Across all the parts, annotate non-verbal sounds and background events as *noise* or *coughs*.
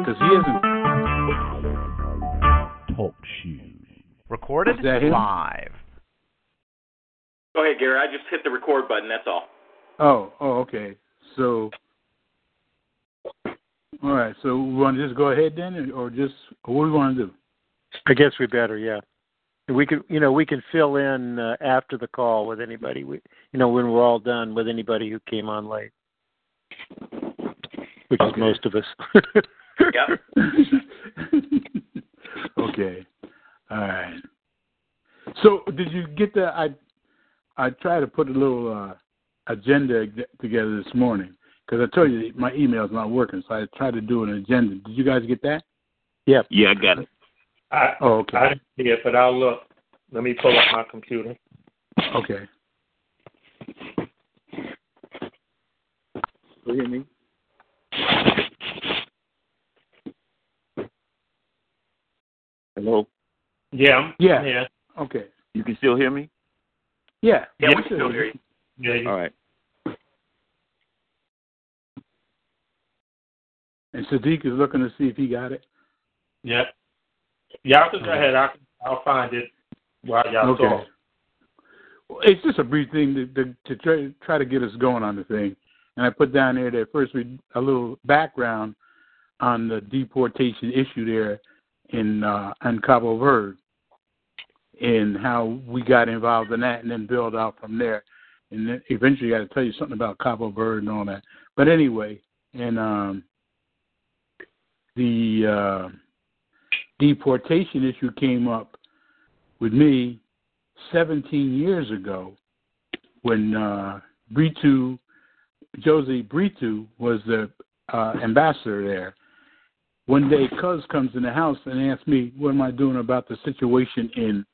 Because he isn't. Talk shoes. Recorded Is that live. Go ahead, Gary. I just hit the record button. That's all. Oh, oh, okay. So, all right. So we want to just go ahead then, or just what do we want to do? I guess we better, yeah. We could, you know, we can fill in uh, after the call with anybody. We, you know, when we're all done with anybody who came on late, which is most of us. *laughs* Yep. *laughs* okay. All right. So, did you get the? I I tried to put a little uh, agenda together this morning because I told you my email's not working, so I tried to do an agenda. Did you guys get that? yeah. Yeah, I got it. I Oh, okay. I didn't see it, but I'll look. Let me pull up my computer. Okay. You hear Hello. Yeah. Yeah. Yeah. Okay. You can still hear me? Yeah. Yeah, we can still hear you. Yeah. you- All right. And Sadiq is looking to see if he got it. Yeah. Y'all can go ahead. I can, I'll find it while y'all Okay. talk. Well, it's just a brief thing to, to, to try, try to get us going on the thing. And I put down there that first we a little background on the deportation issue there in uh, Cabo Verde and how we got involved in that, and then build out from there. And then eventually, I got to tell you something about Cabo Verde and all that. But anyway, and um, the uh, deportation issue came up with me 17 years ago when uh, Brito, Jose Brito was the uh, ambassador there. One day, Cuz comes in the house and asks me, what am I doing about the situation in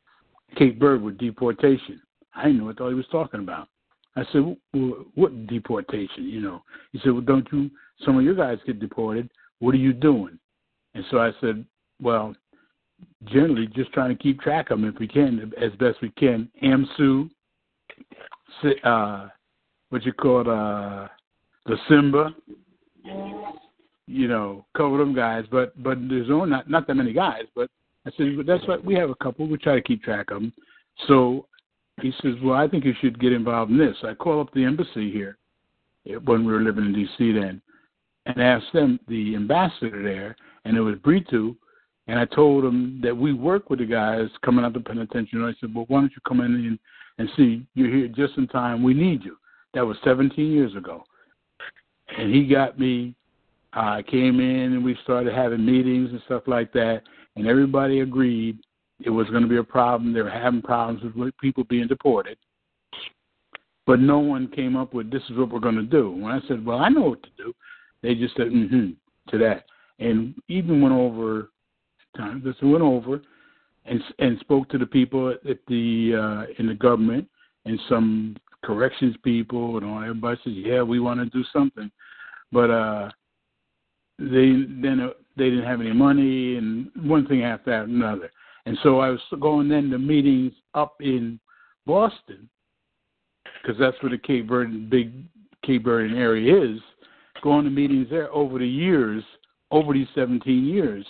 Cape Verde with deportation? I know what he was talking about. I said, well, what deportation, you know? He said, well, don't you, some of your guys get deported. What are you doing? And so I said, well, generally just trying to keep track of them if we can, as best we can. AMSU, uh, what you call it, uh, the Simba, you know, cover them guys. But but there's only not not that many guys. But I said but that's what we have a couple. We try to keep track of them. So he says, well, I think you should get involved in this. I call up the embassy here eh, when we were living in D.C. then, and asked them, the ambassador there, and it was Brito, and I told him that we work with the guys coming out the penitentiary. And I said, well, why don't you come in and, and see? You're here just in time. We need you. That was 17 years ago. And he got me. I came in and we started having meetings and stuff like that. And everybody agreed it was going to be a problem. They were having problems with people being deported. But no one came up with this is what we're going to do. When I said, well, I know what to do, they just said, mm-hmm, to that. And even went over time. Just went over and and spoke to the people at the uh, in the government and some corrections people and all. Everybody says, "Yeah, we want to do something," but uh, they then they didn't have any money and one thing after another. And so I was going then to meetings up in Boston because that's where the Cape Verde big Cape Verdean area is. Going to meetings there over the years, over these 17 years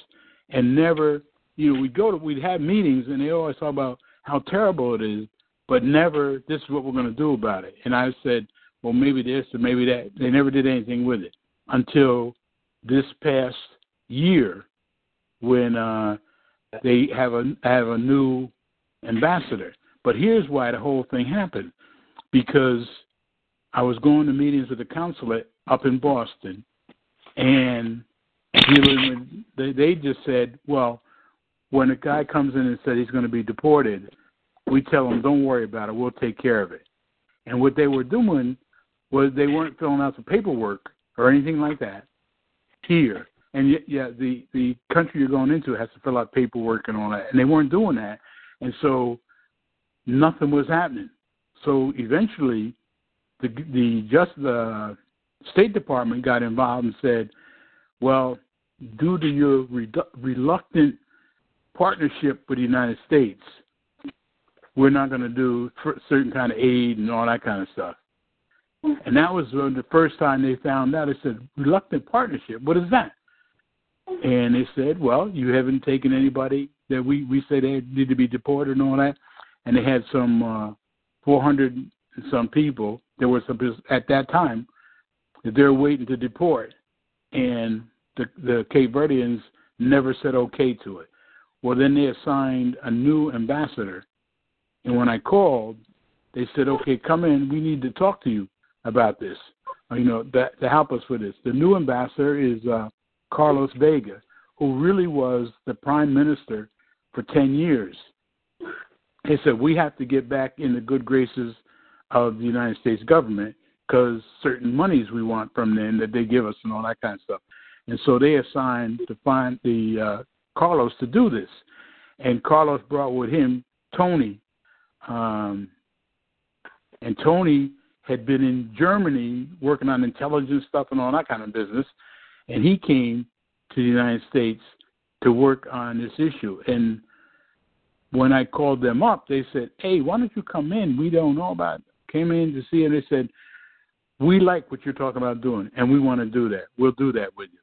and never you know we'd go to we'd have meetings and they always talk about how terrible it is but never this is what we're going to do about it and i said well maybe this or maybe that they never did anything with it until this past year when uh they have a have a new ambassador. But here's why the whole thing happened. Because i was going to meetings with the consulate up in boston and they they just said, well, when a guy comes in and said he's going to be deported, we tell him, don't worry about it, we'll take care of it. And what they were doing was they weren't filling out the paperwork or anything like that here, and yet, yeah, the the country you're going into has to fill out paperwork and all that, and they weren't doing that, and so nothing was happening. So eventually, the the just the State Department got involved and said, well, due to your redu- reluctant partnership with the United States, we're not going to do certain kind of aid and all that kind of stuff. And that was the first time they found out. They said, reluctant partnership. What is that? And they said, well, you haven't taken anybody that we we say they need to be deported and all that. And they had some uh, 400 some people. There were some at that time that they're waiting to deport, and the the Cape Verdeans never said okay to it. Well, then they assigned a new ambassador, and when I called, they said, "Okay, come in. We need to talk to you about this. You know, that to help us with this." The new ambassador is uh, Carlos Veiga, who really was the prime minister for 10 years. He said, We have to get back in the good graces of the United States government because certain monies we want from them that they give us and all that kind of stuff. And so they assigned to find the uh, Carlos to do this. And Carlos brought with him Tony. Um, and Tony had been in Germany working on intelligence stuff and all that kind of business and he came to the United States to work on this issue. And when I called them up, they said, "Hey, why don't you come in? We don't know about." It. Came in to see, and they said, "We like what you're talking about doing, and we want to do that. We'll do that with you."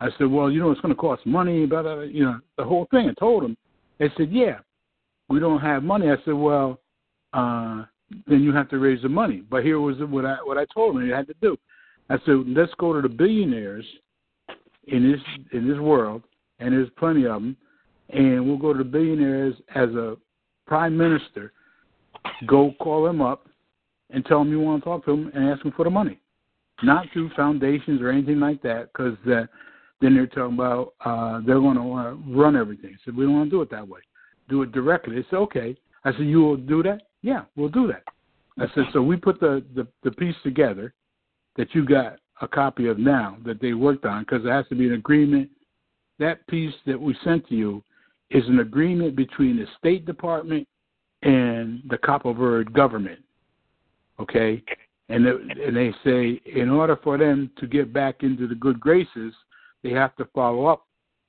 I said, "Well, you know, it's going to cost money, blah, you know, the whole thing." I told them. They said, "Yeah, we don't have money." I said, "Well, uh, then you have to raise the money." But here was what I what I told him you had to do. I said, "Let's go to the billionaires in this in this world, and there's plenty of them. And we'll go to the billionaires as a prime minister. Go call them up and tell them you want to talk to them and ask them for the money, not through foundations or anything like that, because uh, then they're talking about uh, they're going to want to run everything. So we don't want to do it that way. Do it directly. They said, okay. I said, you will do that? Yeah, we'll do that. I said, so we put the, the, the piece together that you got a copy of now that they worked on because it has to be an agreement. That piece that we sent to you is an agreement between the State Department and the Cape Verde government. Okay? And, and they say in order for them to get back into the good graces, they have to follow up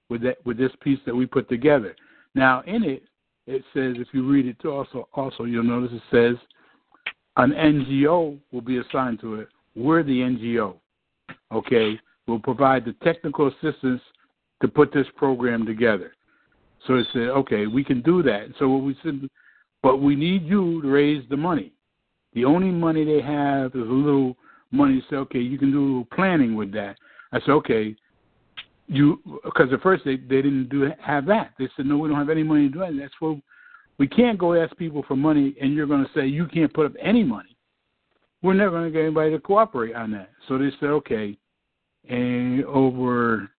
with that with this piece that we put together. Now in it, it says if you read it also also you'll notice it says an NGO will be assigned to it. We're the NGO okay, we'll provide the technical assistance to put this program together. So it said, okay, we can do that. So what we said, but we need you to raise the money. The only money they have is a little money. So okay, you can do a little planning with that. I said, okay, you because at first they they didn't do have that. They said, no, we don't have any money to do that. That's what we can't go ask people for money, and you're going to say you can't put up any money. We're never going to get anybody to cooperate on that. So they said, okay, and over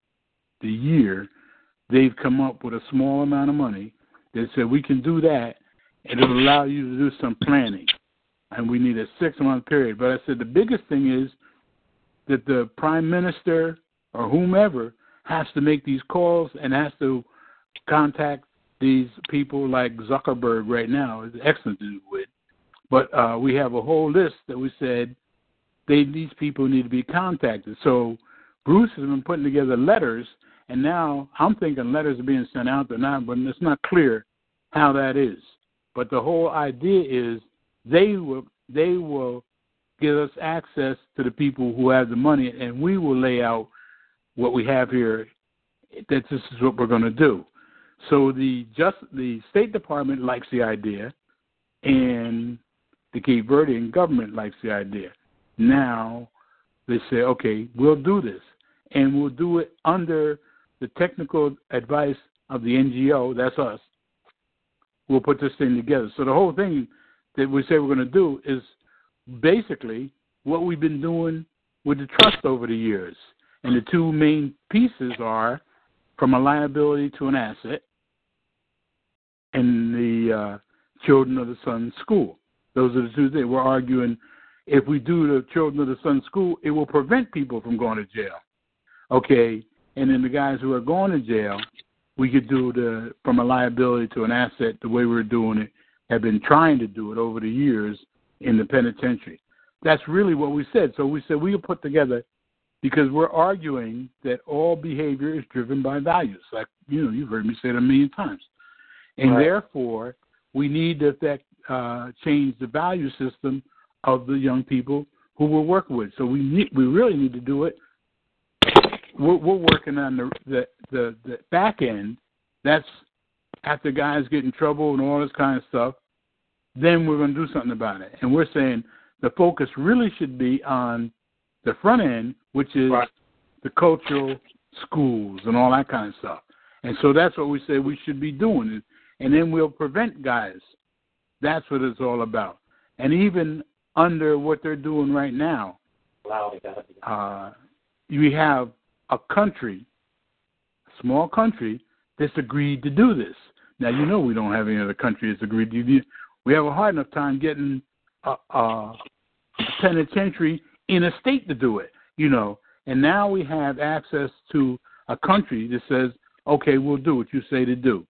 the year, they've come up with a small amount of money. They said we can do that, and it'll allow you to do some planning. And we need a six month period. But I said the biggest thing is that the prime minister or whomever has to make these calls and has to contact these people like Zuckerberg right now is excellent to do with. But uh, we have a whole list that we said they these people need to be contacted. So Bruce has been putting together letters, and now I'm thinking letters are being sent out to not, but it's not clear how that is. But the whole idea is they will they will give us access to the people who have the money, and we will lay out what we have here. That this is what we're going to do. So the just the State Department likes the idea, and the Cape Verdean government likes the idea. Now they say, okay, we'll do this and we'll do it under the technical advice of the NGO. That's us. We'll put this thing together. So the whole thing that we say we're going to do is basically what we've been doing with the trust over the years. And the two main pieces are from a liability to an asset and the uh, Children of the Sun School. Those are the two things. We're arguing if we do the Children of the Sun School, it will prevent people from going to jail okay, and then the guys who are going to jail, we could do the from a liability to an asset the way we're doing it. Have been trying to do it over the years in the penitentiary. That's really what we said. So we said we could put together because we're arguing that all behavior is driven by values. Like you know, you've heard me say it a million times, and Right. therefore we need to affect, uh, change the value system of the young people who we're working with. So we need, we really need to do it. We're, we're working on the, the the the back end. That's after guys get in trouble and all this kind of stuff. Then we're going to do something about it. And we're saying the focus really should be on the front end, which is Right. the cultural schools and all that kind of stuff. And so that's what we say we should be doing. And then we'll prevent guys. That's what it's all about. And even under what they're doing right now, uh, we have a country, a small country, that's agreed to do this. Now, you know we don't have any other country that's agreed to do We have a hard enough time getting a, a penitentiary in a state to do it, you know. And now we have access to a country that says, okay, we'll do what you say to do.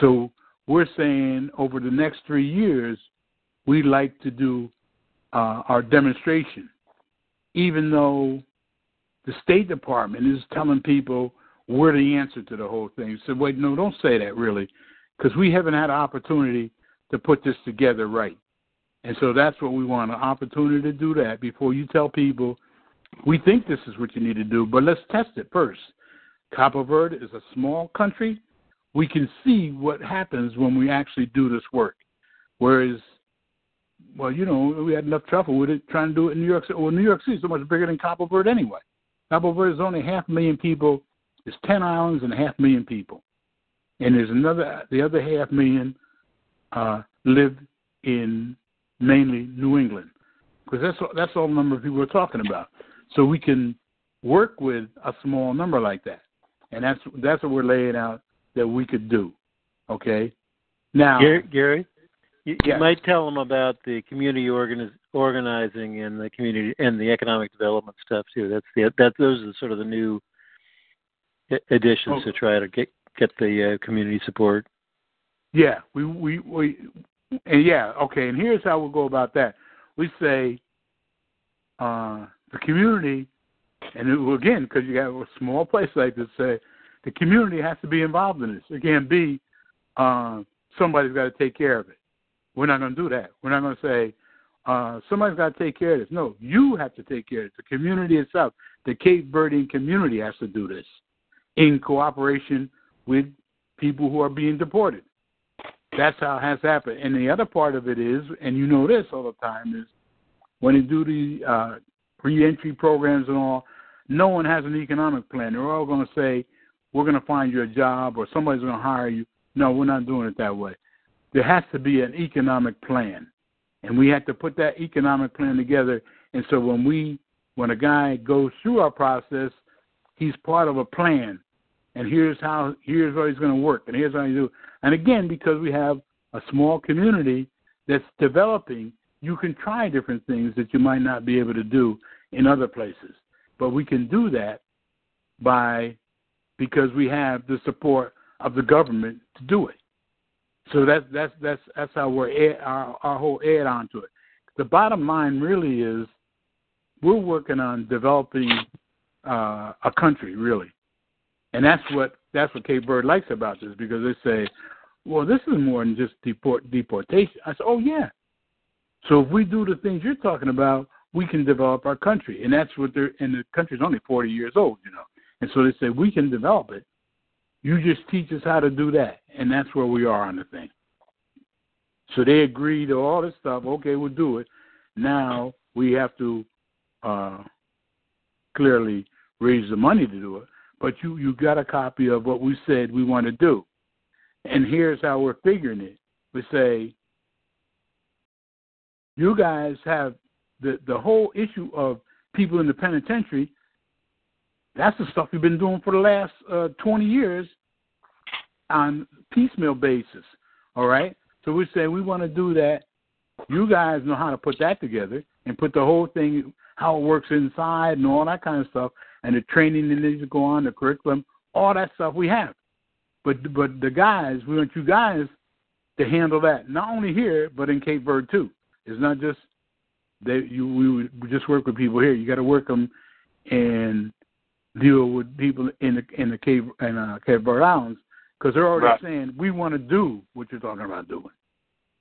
So we're saying over the next three years, we'd like to do uh, our demonstration, even though the State Department is telling people we're the answer to the whole thing. So wait, no, don't say that really, because we haven't had an opportunity to put this together right. And so that's what we want an opportunity to do that before you tell people we think this is what you need to do, but let's test it first. Cabo Verde is a small country. We can see what happens when we actually do this work. Whereas, well, you know, we had enough trouble with it trying to do it in New York City. Well, New York City is so much bigger than Cabo Verde anyway. Cabo Verde is only half a million people. It's 10 islands and half a half million people. And there's another, the other half million uh, live in mainly New England, because that's that's all the number of people we're talking about. So we can work with a small number like that, and that's that's what we're laying out that we could do. Okay. Now, Gary, Gary you, you might tell them about the community organiz, organizing and the community and the economic development stuff too. That's the that those are sort of the new additions Oh. to try to get get the uh, community support. Yeah, we we we and yeah, okay, and here's how we'll go about that. We say uh the community and it, again, because you got a small place like this, say the community has to be involved in this. It can't be uh, somebody's got to take care of it. We're not going to do that. We're not going to say uh, somebody's got to take care of this. No, you have to take care of it. The community itself, the Cape Verdean community, has to do this in cooperation with people who are being deported. That's how it has happened. And the other part of it is, and you know this all the time, is when they do the uh, reentry programs and all, no one has an economic plan. They're all going to say, we're going to find you a job or somebody's going to hire you. No, we're not doing it that way. There has to be an economic plan. And we have to put that economic plan together. And so when we, when a guy goes through our process, he's part of a plan. And here's how, here's how he's going to work. And here's how you do. And again, because we have a small community that's developing, you can try different things that you might not be able to do in other places. But we can do that by because we have the support of the government to do it. So that's that's that's that's how we're add, our our whole add on to it. The bottom line really is we're working on developing uh, a country really, and that's what that's what Cape Verde likes about this because they say, well, this is more than just deport deportation. I said, oh yeah. So if we do the things you're talking about, we can develop our country, and that's what they're. And the country's only 40 years old, you know. And so they say we can develop it. You just teach us how to do that, and that's where we are on the thing. So they agree to all this stuff. Okay, we'll do it. Now we have to uh, clearly raise the money to do it. But you you got a copy of what we said we want to do, and here's how we're figuring it. We say you guys have the the whole issue of people in the penitentiary. That's the stuff we've been doing for the last uh, 20 years on piecemeal basis. All right. So we say we want to do that. You guys know how to put that together and put the whole thing, how it works inside and all that kind of stuff. And the training that needs to go on, the curriculum, all that stuff we have. But but the guys, we want you guys to handle that not only here but in Cape Verde too. It's not just that you we just work with people here. You got to work them and deal with people in the in the Cape in uh, Cape Verde Islands because they're already Right. saying we want to do what you're talking about doing.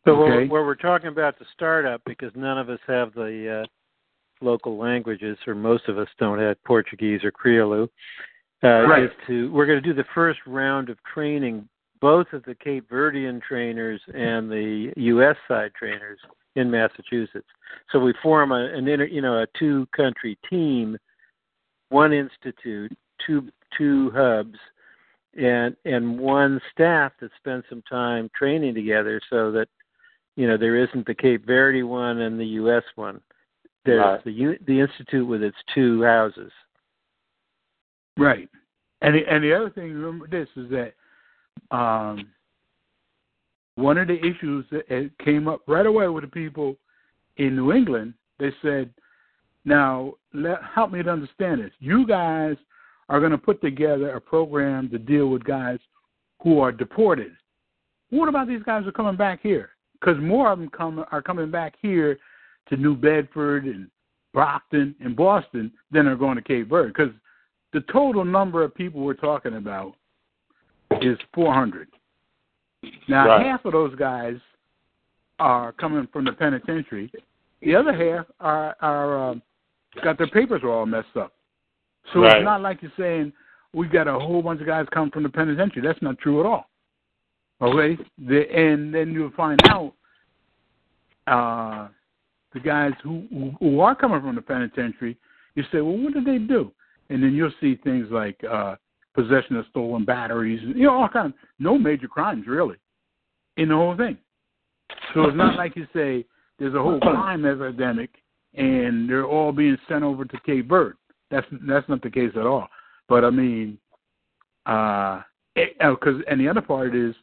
So Okay. where, where we're talking about the startup, because none of us have the uh, local languages, or most of us don't have Portuguese or Criollo, uh, Right. is to we're going to do the first round of training, both of the Cape Verdean trainers and the U.S. side trainers in Massachusetts. So we form a, an inter, you know a two country team, one institute, two two hubs, and and one staff that spends some time training together so that you know there isn't the Cape Verde one and the U.S. one. There's Right. the the institute with its two houses. Right. And the, and the other thing, remember this is that um, one of the issues that came up right away with the people in New England. They said, "Now, let, help me to understand this. You guys are going to put together a program to deal with guys who are deported. What about these guys who are coming back here? Because more of them come are coming back here to New Bedford and Brockton and Boston than are going to Cape Verde. Because the total number of people we're talking about is 400. Now, Right. half of those guys are coming from the penitentiary. The other half are are um, got their papers all messed up. So Right. it's not like you're saying we've got a whole bunch of guys come from the penitentiary. That's not true at all. Okay, the, and then you'll find out uh, the guys who, who are coming from the penitentiary. You say, well, what did they do? And then you'll see things like uh, possession of stolen batteries, you know, all kinds. No major crimes really in the whole thing. So it's not like you say there's a whole crime epidemic and they're all being sent over to Cape Verde. That's that's not the case at all. But I mean, uh, because and the other part is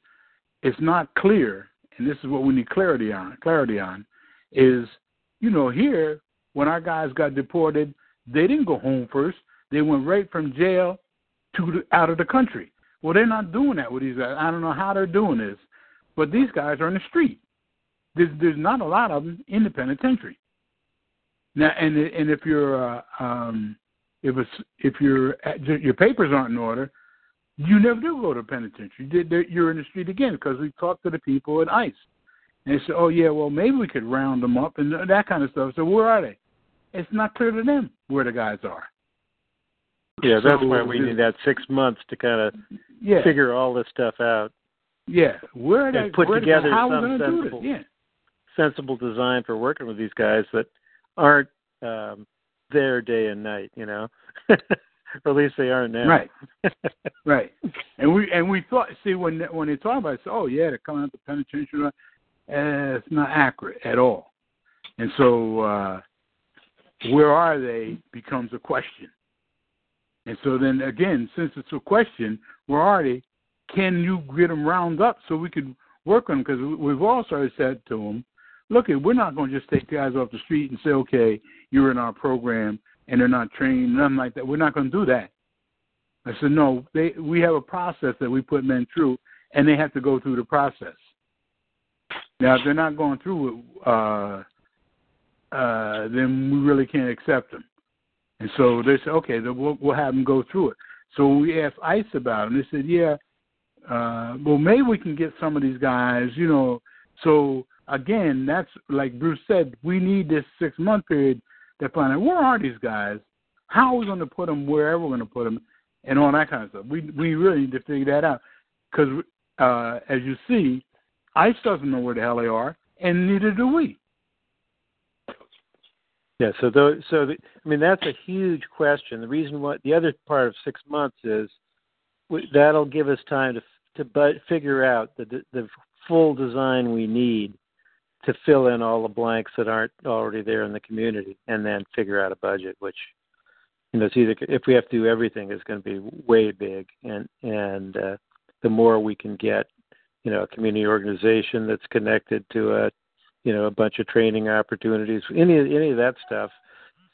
it's not clear, and this is what we need clarity on. Clarity on is you know here when our guys got deported, they didn't go home first. They went right from jail to the, out of the country. Well, they're not doing that with these guys. I don't know how they're doing this, but these guys are in the street. There's there's not a lot of them in the penitentiary. Now, and and if you're uh, um, if it's if your your papers aren't in order, you never do go to penitentiary. You're in the street again because we talked to the people at ICE, and they said, "Oh yeah, well maybe we could round them up and that kind of stuff." So where are they? It's not clear to them where the guys are. Yeah, that's So why we need that six months to kind of Yeah, figure all this stuff out. yeah. Where are and they? put where together how some are we gonna do this? sensible- Yeah, sensible design for working with these guys that aren't um, there day and night, you know, *laughs* or at least they aren't now. Right. *laughs* right. And we and we thought. See, when when they talk about, it, say, oh yeah, they're coming out the penitentiary. Uh, it's not accurate at all. And so, uh, where are they becomes a question. And so then again, since it's a question, where are they? Can you get them round up so we could work on them? Because we've also said to them, look, we're not going to just take guys off the street and say, okay, you're in our program and they're not trained, nothing like that. We're not going to do that. I said, no, they, we have a process that we put men through, and they have to go through the process. Now, if they're not going through it, uh, uh, then we really can't accept them. And so they said, okay, we'll, we'll have them go through it. So we asked ICE about it, and they said, yeah, uh, well, maybe we can get some of these guys, you know. So again, that's like Bruce said, we need this six month period to find out where are these guys, how are we going to put them wherever we're going to put them, and all that kind of stuff. We we really need to figure that out because uh, as you see, ICE doesn't know where the hell they are, and neither do we. Yeah. So though, so the, I mean, that's a huge question. The reason why the other part of six months is that'll give us time to to but figure out the the full design we need to fill in all the blanks that aren't already there in the community, and then figure out a budget, which you know, it's either if we have to do everything, it's going to be way big, and and uh, the more we can get, you know, a community organization that's connected to a, you know, a bunch of training opportunities, any any of that stuff,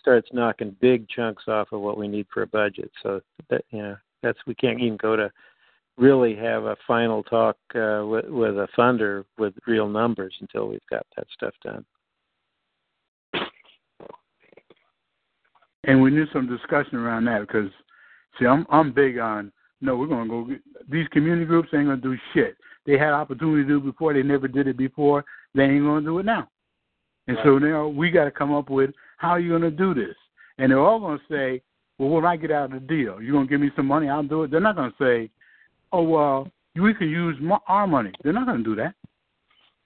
starts knocking big chunks off of what we need for a budget. So that you know that's we can't even go to really have a final talk uh, with, with a funder with real numbers until we've got that stuff done. And we need some discussion around that because, see, I'm I'm big on no, we're gonna go. Get, these community groups ain't gonna do shit. They had opportunity to do before. They never did it before. They ain't gonna do it now. And right. so now we got to come up with how are you gonna do this. And they're all gonna say, well, when I get out of the deal, you're gonna give me some money, I'll do it. They're not gonna say, oh well, we can use our money. They're not gonna do that.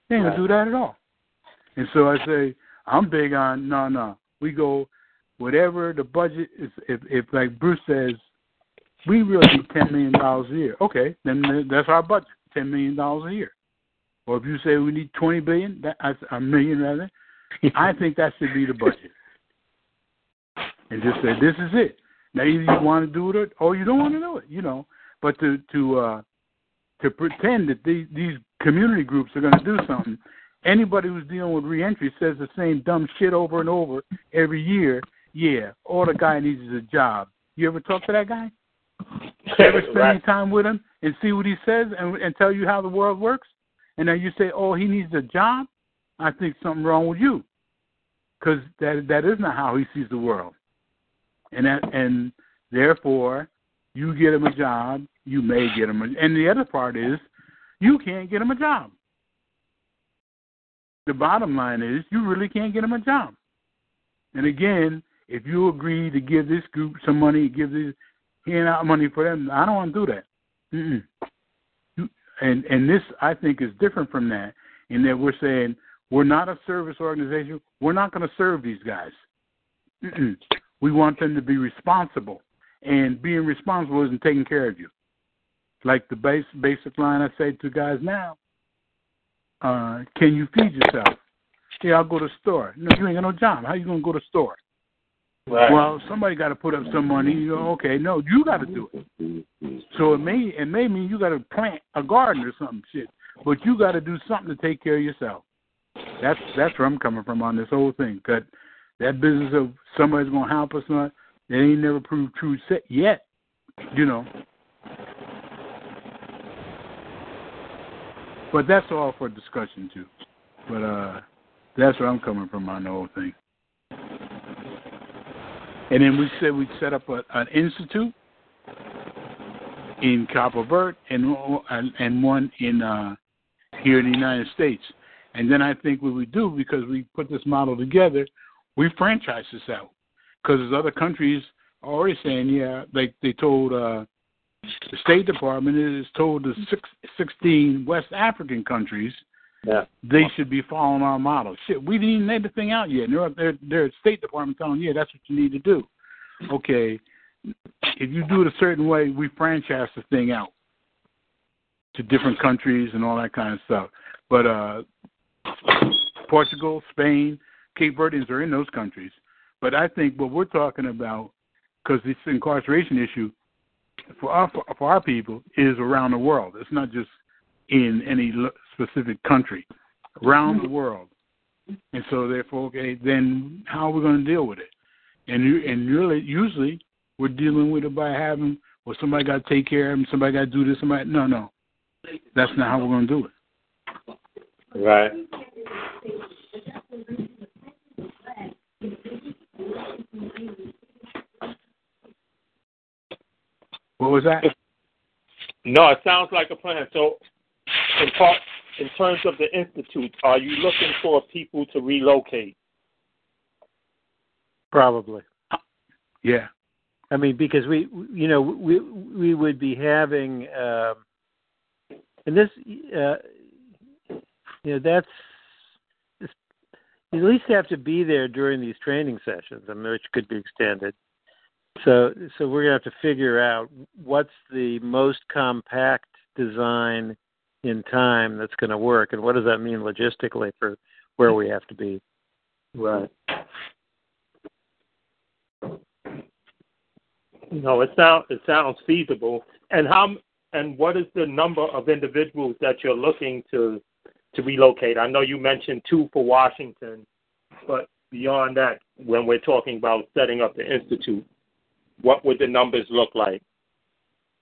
They ain't right. gonna do that at all. And so I say, I'm big on no, no. We go whatever the budget is. If, if like Bruce says, we really need ten million dollars a year. Okay, then that's our budget, ten million dollars a year. Or if you say we need twenty billion, that's a million rather. *laughs* I think that should be the budget. And just say this is it. Now either you want to do it or you don't want to do it, you know. But to to uh to pretend that these these community groups are going to do something, anybody who's dealing with reentry says the same dumb shit over and over every year. Yeah, all the guy needs is a job. You ever talk to that guy? *laughs* ever spend right. any time with him and see what he says and, and tell you how the world works? And then you say, "Oh, he needs a job." I think something wrong with you, because that that is not how he sees the world, and that and therefore you get him a job, you may get him. A, and the other part is, you can't get him a job. The bottom line is, you really can't get him a job. And again, if you agree to give this group some money, give this hand out money for them. I don't want to do that. Mm-mm. And and this I think is different from that in that we're saying we're not a service organization. We're not going to serve these guys. Mm-mm. We want them to be responsible, and being responsible isn't taking care of you. Like the base basic line I say to guys now: uh, Can you feed yourself? Yeah, I'll go to the store. No, you ain't got no job. How you gonna go to the store? Right. Well, somebody got to put up some money. You know, okay, no, you got to do it. So it may it may mean you got to plant a garden or something shit, but you got to do something to take care of yourself. That's that's where I'm coming from on this whole thing. Cause that business of somebody's gonna help us not, it ain't never proved true yet. You know. But that's all for discussion too. But uh that's where I'm coming from on the whole thing. And then we said we'd set up a, an institute in Cabo Verde and and one in uh, here in the United States. And then I think what we do because we put this model together, we franchise this out because there's other countries are already saying, yeah, like they told uh, the State Department is told the six, 16 West African countries yeah. They should be following our model. Shit, we didn't even lay the thing out yet. They're they're they're State Department telling you, yeah, that's what you need to do. Okay, if you do it a certain way, we franchise the thing out to different countries and all that kind of stuff. But uh Portugal, Spain, Cape Verdeans are in those countries. But I think what we're talking about, because this incarceration issue for our for our people is around the world. It's not just in any specific country, around the mm-hmm. world. And so, therefore, okay, then how are we going to deal with it? And you, and really, usually, we're dealing with it by having, well, somebody got to take care of them, somebody got to do this, somebody. No, no, that's not how we're going to do it. Right. What was that? No, it sounds like a plan. So, in part, in terms of the institute, are you looking for people to relocate? Probably. Yeah. I mean, because we, you know, we we would be having, uh, and this, uh, you know, that's you at least have to be there during these training sessions, I mean, which could be extended. So, so we're gonna have to figure out what's the most compact design in time that's going to work, and what does that mean logistically for where we have to be? Right. No, it sounds it sounds feasible. And how and what is the number of individuals that you're looking to to relocate? I know you mentioned two for Washington, but beyond that, when we're talking about setting up the institute, what would the numbers look like?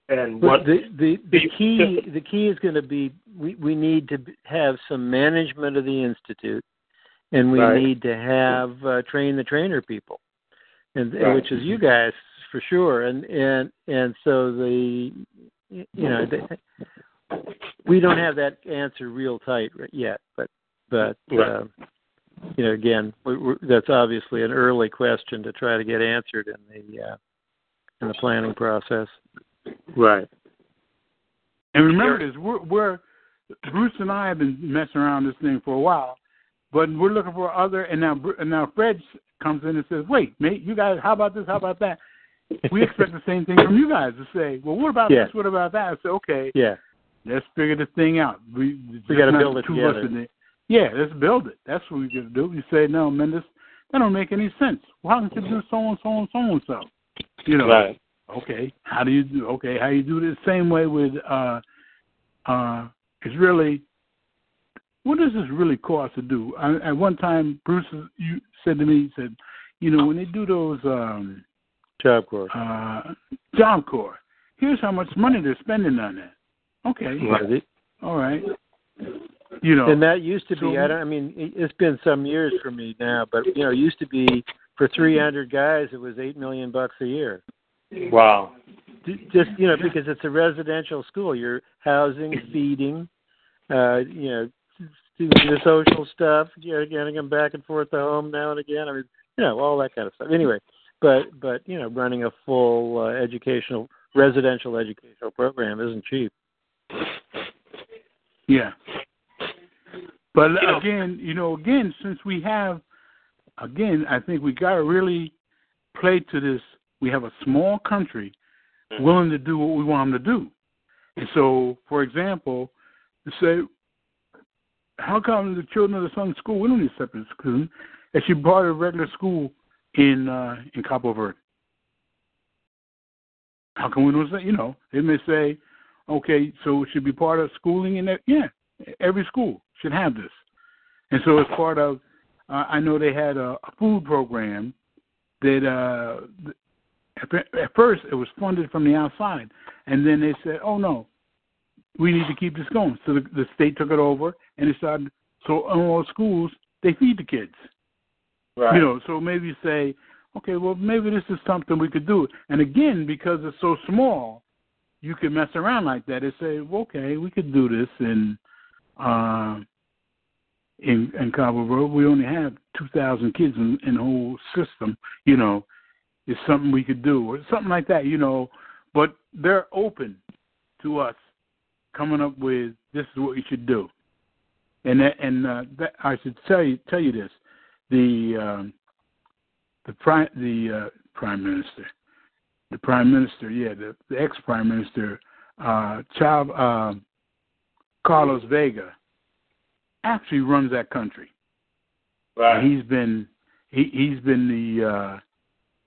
And But what the the, the key the key is going to be we we need to have some management of the institute, and we Right. need to have uh, train the trainer people, and Right. which is you guys for sure. And and and so the you know the, we don't have that answer real tight yet, but but. Right. Uh, you know, again, we, we, that's obviously an early question to try to get answered in the uh, in the planning process. Right, And remember this: we're, we're Bruce and I have been messing around this thing for a while, but we're looking for other. And now, and now Fred comes in and says, "Wait, mate, you guys, how about this? How about that?" We expect the same thing from you guys to say, "Well, what about Yeah. this? What about that?" I say, "Okay, Yeah. let's figure this thing out. We We gotta build it two of us together. Yeah, let's build it. That's what we got to do. You say, no, man, this that don't make any sense. Why can you do mm-hmm. so and so and so and so? You know, right, okay, how do you do? Okay, how you do this? Same way with uh, uh, it's really. What does this really cost to do? I, at one time, Bruce, you said to me, he said, you know, when they do those um, Job Corps. uh, Job Corps, here's how much money they're spending on that. Okay, Right. all right. You know, And that used to be, I don't, I mean, it- it's been some years for me now, but, you know, it used to be for 300 guys, it was 8 million bucks a year. Wow, D- Just, you know, because it's a residential school. You're housing, *laughs* feeding, uh, you know, doing the social stuff, you know, getting them back and forth to home now and again. I mean, you know, all that kind of stuff. Anyway, but, but, you know, running a full uh, educational, residential educational program isn't cheap. Yeah. But You know- again, you know, again, since we have, again, I think we got to really play to this. We have a small country willing to do what we want them to do. And so, for example, to say, how come the children of the Sun School, we don't need separate school, it should be part of regular school in uh, in Cabo Verde? How come we don't say, you know, they may say, okay, so it should be part of schooling in that, yeah, every school should have this. And so it's part of, uh, I know they had a, a food program that, uh, at, first it was funded from the outside. And then they said, oh no, we need to keep this going. So the, the state took it over and it started, so in all schools, they feed the kids. right, You know, so maybe you say, okay, well, maybe this is something we could do. And again, because it's so small, you can mess around like that and say, well, okay, we could do this in uh, in in Cabo Verde. We only have two thousand kids in, in the whole system. You know, it's something we could do or something like that. You know, but they're open to us coming up with this is what you should do. And that, and uh, that, I should tell you tell you this: the um, the prime the uh, prime minister, the prime minister, yeah, the, the ex prime minister, uh, Child, uh, Carlos Veiga, actually runs that country. right, He's been he he's been the uh,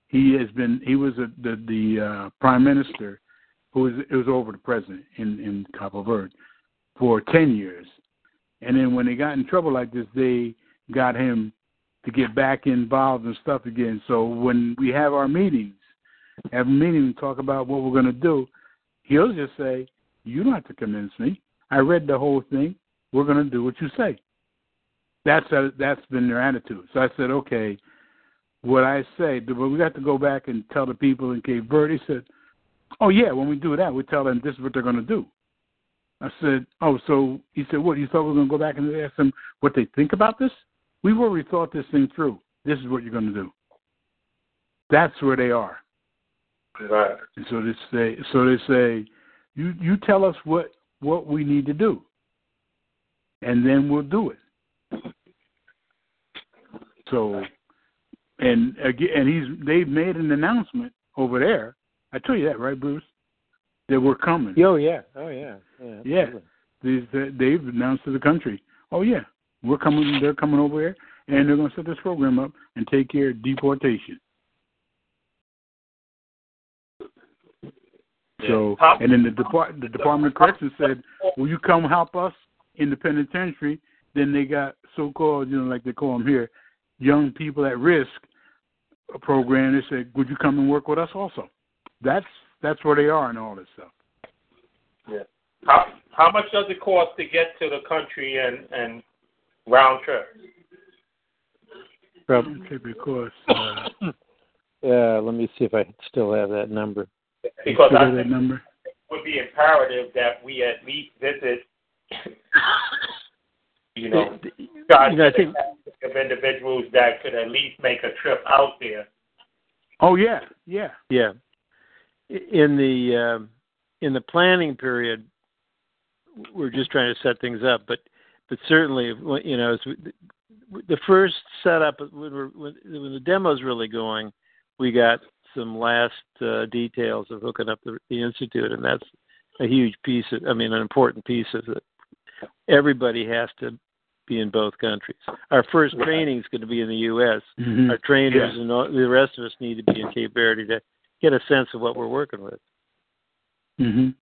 he has been he was a, the the uh, prime minister who was it was over the president in in Cabo Verde for ten years, and then when they got in trouble like this, they got him to get back involved and stuff again. So when we have our meetings, have a meeting and talk about what we're going to do, he'll just say, "You don't have to convince me. I read the whole thing. We're going to do what you say." That's a, that's been their attitude. So I said, okay, what I say, but we got to go back and tell the people in Cape Verde. He said, oh yeah, when we do that, we tell them this is what they're going to do. I said, oh, so he said, what? You thought we were going to go back and ask them what they think about this? We've already thought this thing through. This is what you're going to do. That's where they are. right, And so they say, so they say, you you tell us what what we need to do, and then we'll do it. So, and again, and he's they've made an announcement over there. I tell you that, right, Bruce? That we're coming. Oh, yeah. Oh, yeah. Yeah. Yeah. absolutely. These, uh, they've announced to the country, oh yeah, we're coming. They're coming over here, and they're going to set this program up and take care of deportation. So, and then the depart the Department of Corrections said, "Will you come help us in the penitentiary?" Then they got so-called, you know, like they call them here, young people at risk program. They said, "Would you come and work with us also?" That's that's where they are and all this stuff. Yeah. How how much does it cost to get to the country and and round trip? Probably. Okay, because uh, *coughs* Uh, let me see if I still have that number. Because I know that think number. it would be imperative that we at least visit. *coughs* You know, You know, I think of individuals that could at least make a trip out there. Oh yeah, yeah. Yeah. In the um, in the planning period, we're just trying to set things up, but but certainly, you know, as we, the first setup when, we're, when when the demo's really going, we got some last uh, details of hooking up the, the institute, and that's a huge piece. Of, I mean, an important piece of it. Everybody has to be in both countries. Our first Right. training is going to be in the U.S Mhm. our trainers Yeah. and all, the rest of us need to be in Cape Verde to get a sense of what we're working with. Mhm.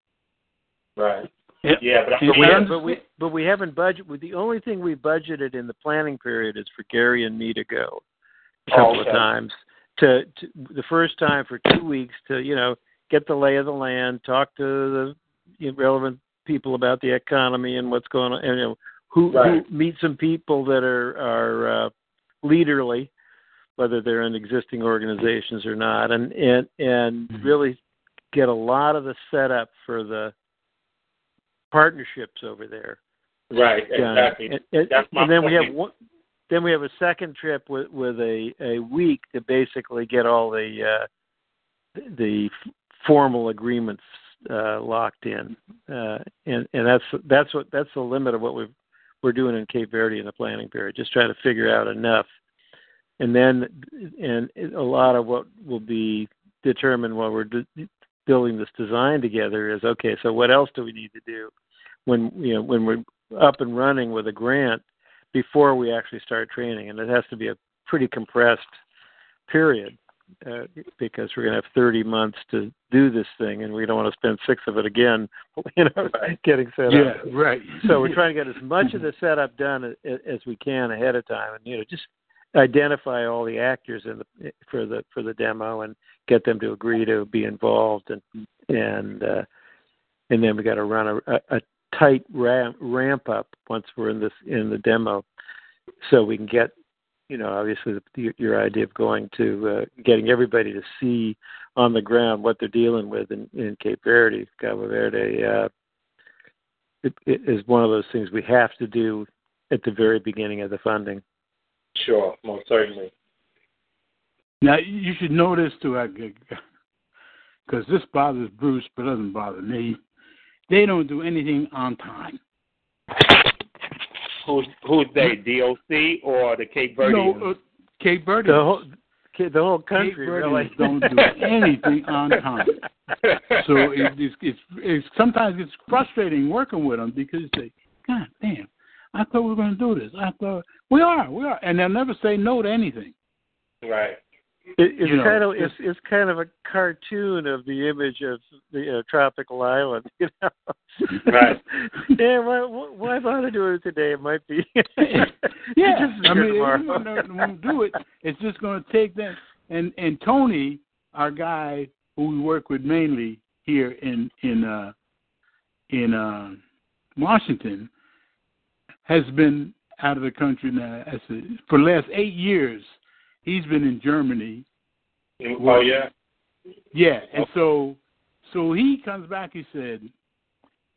Right. Yeah. Yeah, but, And but But we we, but we but we haven't budget. The only thing we budgeted in the planning period is for Gary and me to go a couple Oh, okay. of times. To, to the first time for two weeks to you know get the lay of the land, talk to the you know, relevant people about the economy and what's going on, and, you know, who, Right. who meet some people that are are uh, leaderly, whether they're in existing organizations or not, and and and Mhm. really get a lot of the setup for the partnerships over there. right, exactly. And, and- That's my and then we have one. Then we have a second trip with with a a week to basically get all the uh, the formal agreements uh, locked in, uh, and and that's that's what that's the limit of what we've we're doing in Cape Verde in the planning period. Just trying to figure out enough, and then and a lot of what will be determined while we're d- building this design together is okay. So what else do we need to do when you know when we're up and running with a grant before we actually start training, and it has to be a pretty compressed period uh, because we're going to have 30 months to do this thing, and we don't want to spend six of it again, *laughs* you know, getting set Yeah, up. right. So we're trying to get as much of the setup done as, as we can ahead of time, and you know, just identify all the actors in the for the for the demo and get them to agree to be involved, and and uh, and then we got to run a, a, a tight ramp ramp up once we're in this in the demo, so we can get you know obviously the, your, your idea of going to uh, getting everybody to see on the ground what they're dealing with in, in Cape Verde, Cabo Verde. Uh, it, it is one of those things we have to do at the very beginning of the funding. Sure, most certainly. Now you should know this too, because this bothers Bruce, but doesn't bother me. They don't do anything on time. Who's who's they? DOC or the Cape Verde? No, uh, Cape Verde. The whole the whole country Cape really don't do anything on time. So it, it's, it's it's sometimes it's frustrating working with them because they, God damn, I thought we were going to do this. I thought we are, we are, and they'll never say no to anything. right. It, it's You know, kind of it's- it's kind of a cartoon of the image of the uh, tropical island. *laughs* You know, Right. *laughs* yeah, why, why bother doing it today? It might be. *laughs* Yeah, Just I mean, tomorrow. if won't do it. It's just going to take that. And and Tony, our guy who we work with mainly here in in uh, in uh, Washington, has been out of the country now for the last eight years. He's been in Germany. Oh yeah. Yeah, and so so he comes back. He said,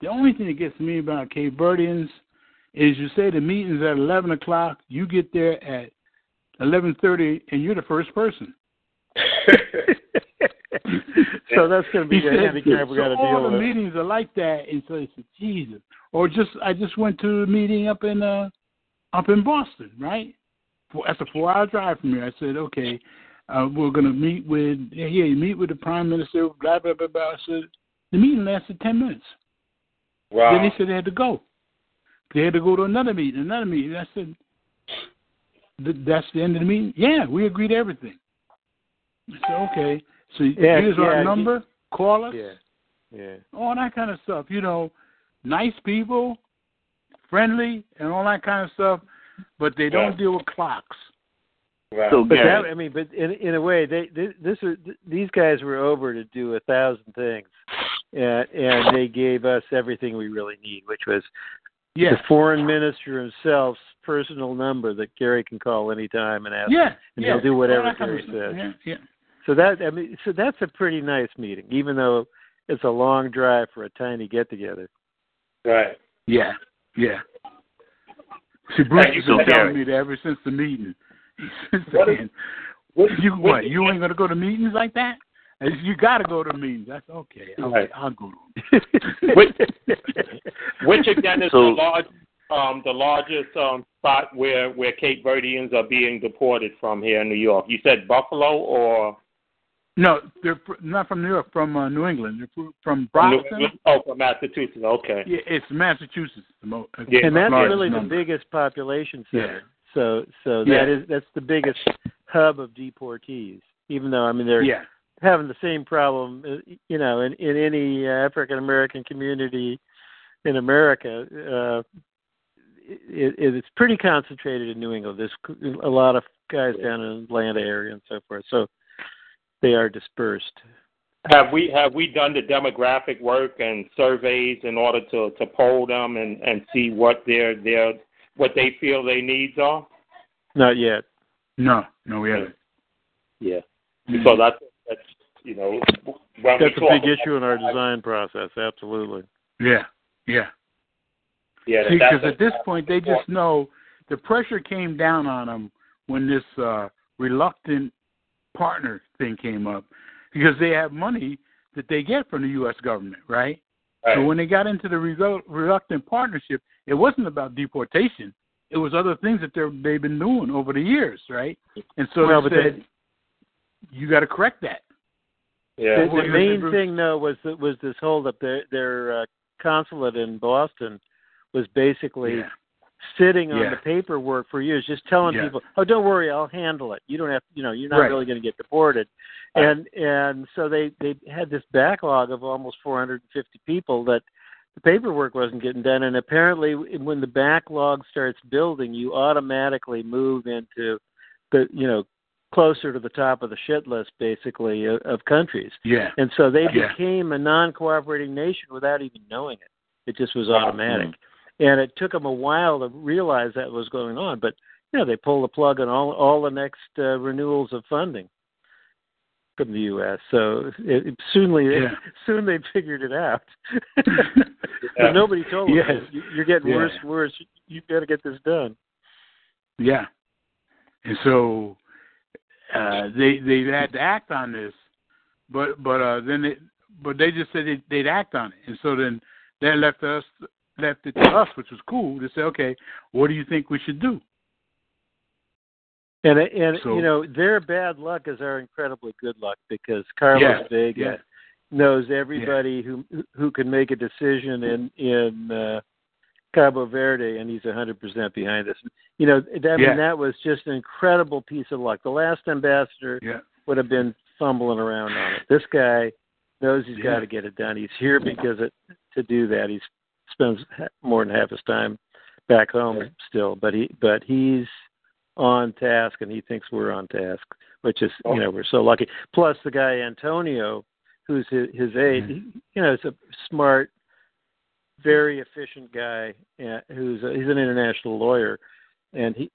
the only thing that gets me about Cape Verdeans is you say the meeting's at eleven o'clock. You get there at eleven thirty, and you're the first person. *laughs* so that's going to be He the said, handicap we so got to all deal the meetings are like that, and so he said, Jesus. Or just I just went to a meeting up in uh up in Boston, right? For, that's a four-hour drive from here. I said, okay, uh, we're going to meet with yeah, you meet with the prime minister. Blah blah blah blah. I said the meeting lasted ten minutes. Wow. Then they said they had to go. They had to go to another meeting, another meeting. I said, that's the end of the meeting? Yeah, we agreed to everything. I said, okay. So Yeah, here's yeah, our number. Call us. Yeah, yeah. All that kind of stuff. You know, nice people, friendly, and all that kind of stuff. But they don't Yeah. deal with clocks. Right. So But Gary, that, I mean, but in in a way, they, they this are these guys were over to do a thousand things, and and they gave us everything we really need, which was Yeah. the foreign minister himself's personal number that Gary can call anytime and ask. Yeah. And yeah. he'll do whatever Well, Gary says. Yeah. Yeah. So that I mean, so that's a pretty nice meeting, even though it's a long drive for a tiny get together. Right. Yeah. Yeah. See, Bruce Thank you has been telling me that ever since the meeting. *laughs* He's What is- saying, What, you what- what? You ain't gonna go to meetings like that? You got to go to meetings. That's okay. okay Right. I'll go to them. *laughs* Which, which again is So- the large, um, the largest um, spot where where Cape Verdeans are being deported from here in New York. You said Buffalo or No, they're fr- not from New York. From uh, New England. They're fr- from Boston. Oh, from Massachusetts. Okay. Yeah, it's Massachusetts. The most, Yeah. and that's really number. the biggest population center. Yeah. center. So so Yeah. that is that's the biggest hub of deportees. Even though I mean they're Yeah. having the same problem, uh, you know, in in any uh, African American community in America. Uh, it, it's pretty concentrated in New England. There's a lot of guys down in the Atlanta area and so forth. So they are dispersed. Have we have we done the demographic work and surveys in order to to poll them and and see what their their what they feel their needs are? Not yet. No, no, we haven't. Yeah. So that's that's you know when That's we a big issue in our design process. Absolutely. Yeah. Yeah. Yeah, See, because at this point they just know the pressure came down on them when this uh, reluctant partner thing came up, because they have money that they get from the U.S. government, right? right. So when they got into the relu- reluctant partnership, it wasn't about deportation. It was other things that they're, they've been doing over the years, right? And so Well, they but said, you got to correct that. yeah. The, the main Bruce- thing though was that was this holdup. Their their uh, consulate in Boston was basically Yeah. Sitting on Yeah. the paperwork for years, just telling Yeah. people, "Oh, don't worry, I'll handle it. You don't have, you know, you're not Right. really going to get deported." And and so they they had this backlog of almost 450 people that the paperwork wasn't getting done. And apparently, when the backlog starts building, you automatically move into the you know closer to the top of the shit list, basically, of, of countries. Yeah. And so they Yeah. became a non-cooperating nation without even knowing it. It just was automatic, and it took them a while to realize that was going on. But you know, they pulled the plug on all all the next uh, renewals of funding from the U.S. So it, it soon, Yeah. *laughs* soon they figured it out. Yeah. *laughs* but nobody told them. Yes. "You- You're getting Yeah. worse worse. You've got to get this done. Yeah. And so uh, they they had to act on this, but but uh, then they but they just said they'd, they'd act on it, and so then that left us left it to us, which was cool, to say, okay, what do you think we should do? And and So- you know their bad luck is our incredibly good luck because Carlos Yeah, Veiga yeah. knows everybody who who can make a decision in in uh, Cabo Verde, and he's a hundred percent behind us. You know, I mean that was just an incredible piece of luck. The last ambassador Yeah. would have been fumbling around on it. This guy knows he's Yeah. got to get it done. He's here because it to do that. He spends more than half his time back home still, but he but he's on task and he thinks we're on task, which is you know we're so lucky. Plus the guy Antonio, who's his, his aide, he, you know, is a smart, very efficient guy uh, who's a, he's an international lawyer, and he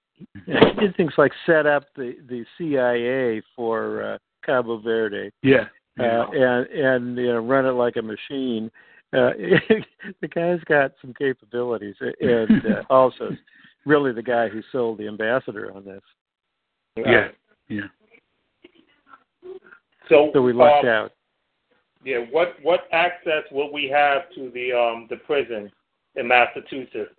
you know, he did things like set up the the CIA for uh, Cabo Verde Yeah. uh, and and you know run it like a machine. Uh, *laughs* the guy's got some capabilities, and uh, *laughs* also really the guy who sold the ambassador on this. yeah. Yeah. So, So we lucked um, out. Yeah, what what access will we have to the um the prison in Massachusetts?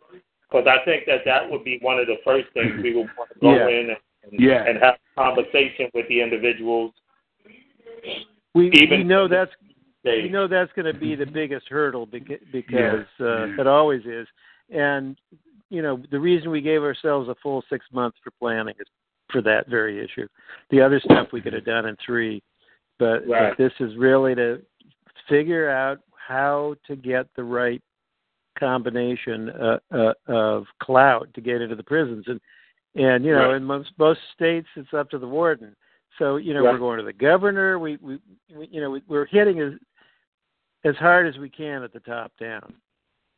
Because I think that that would be one of the first things we would want to go Yeah. in and, Yeah. and have a conversation with the individuals. We even- we know that's They, we know that's going to be the biggest hurdle because because uh, yeah. it always is. And you know the reason we gave ourselves a full six months for planning is for that very issue. The other stuff we could have done in three, but, Right. but this is really to figure out how to get the right combination uh, uh, of clout to get into the prisons. And and you know Right. in most most states it's up to the warden. So you know Right. we're going to the governor. We we, we you know we, we're hitting as as hard as we can at the top down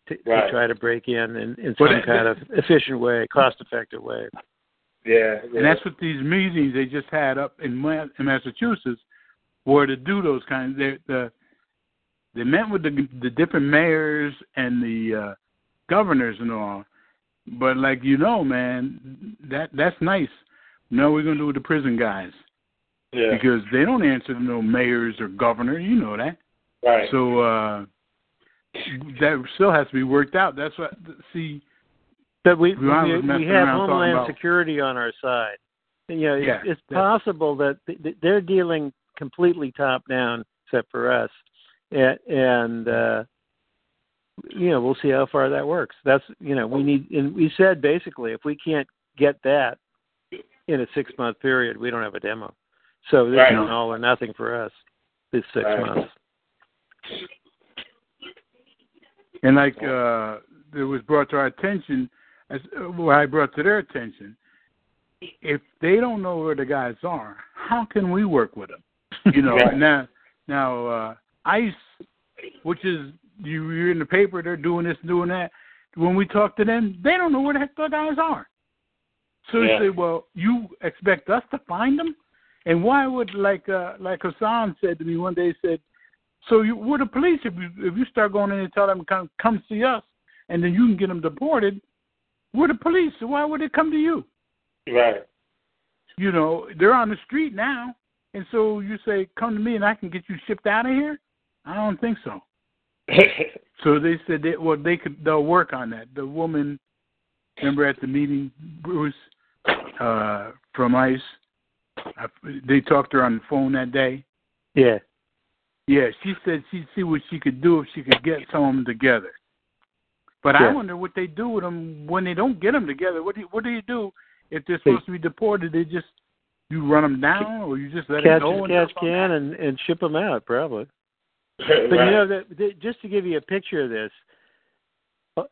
to, Right. to try to break in in, in some it- kind of efficient way, cost effective way. Yeah, And that's what these meetings they just had up in, in Massachusetts were to do those kinds. They the they met with the the different mayors and the uh, governors and all. But like you know, man, that that's nice. No, we're gonna do with the prison guys yeah, because they don't answer to no mayors or governor. You know that. Right. So uh that still has to be worked out. That's what see. But we We we, we have Homeland Security on our side. You know, Yeah, it's, it's that- possible that th- th- they're dealing completely top down, except for us, and, and uh, you know we'll see how far that works. That's you know we need, and we said basically if we can't get that in a six month period, we don't have a demo. So this Right. is an all or nothing for us. This six Right. months. And like uh it was brought to our attention, as well, I brought to their attention, if they don't know where the guys are, how can we work with them? You know, Right. now now uh ICE, which is you you're in the paper, they're doing this, doing that. When we talk to them, they don't know where the heck the guys are. So Yeah. you say, well, you expect us to find them? And why would like uh like Hassan said to me one day, he said, so you, we're the police. If you if you start going in and tell them come come see us, and then you can get them deported, we're the police. So why would they come to you? Right. You know they're on the street now, and so you say come to me and I can get you shipped out of here. I don't think so. *laughs* So they said that well they could they'll work on that. The woman, remember at the meeting, Bruce, uh, from ICE, I, they talked to her on the phone that day. Yeah. Yeah, she said she'd see what she could do if she could get some of them together. But I wonder what they do with them when they don't get them together. What do you, what do you do if they're They- supposed to be deported? They just you run them down, or you just let Catch it go and catch can and and ship them out probably. *laughs* But right. you know that that- just to give you a picture of this, uh,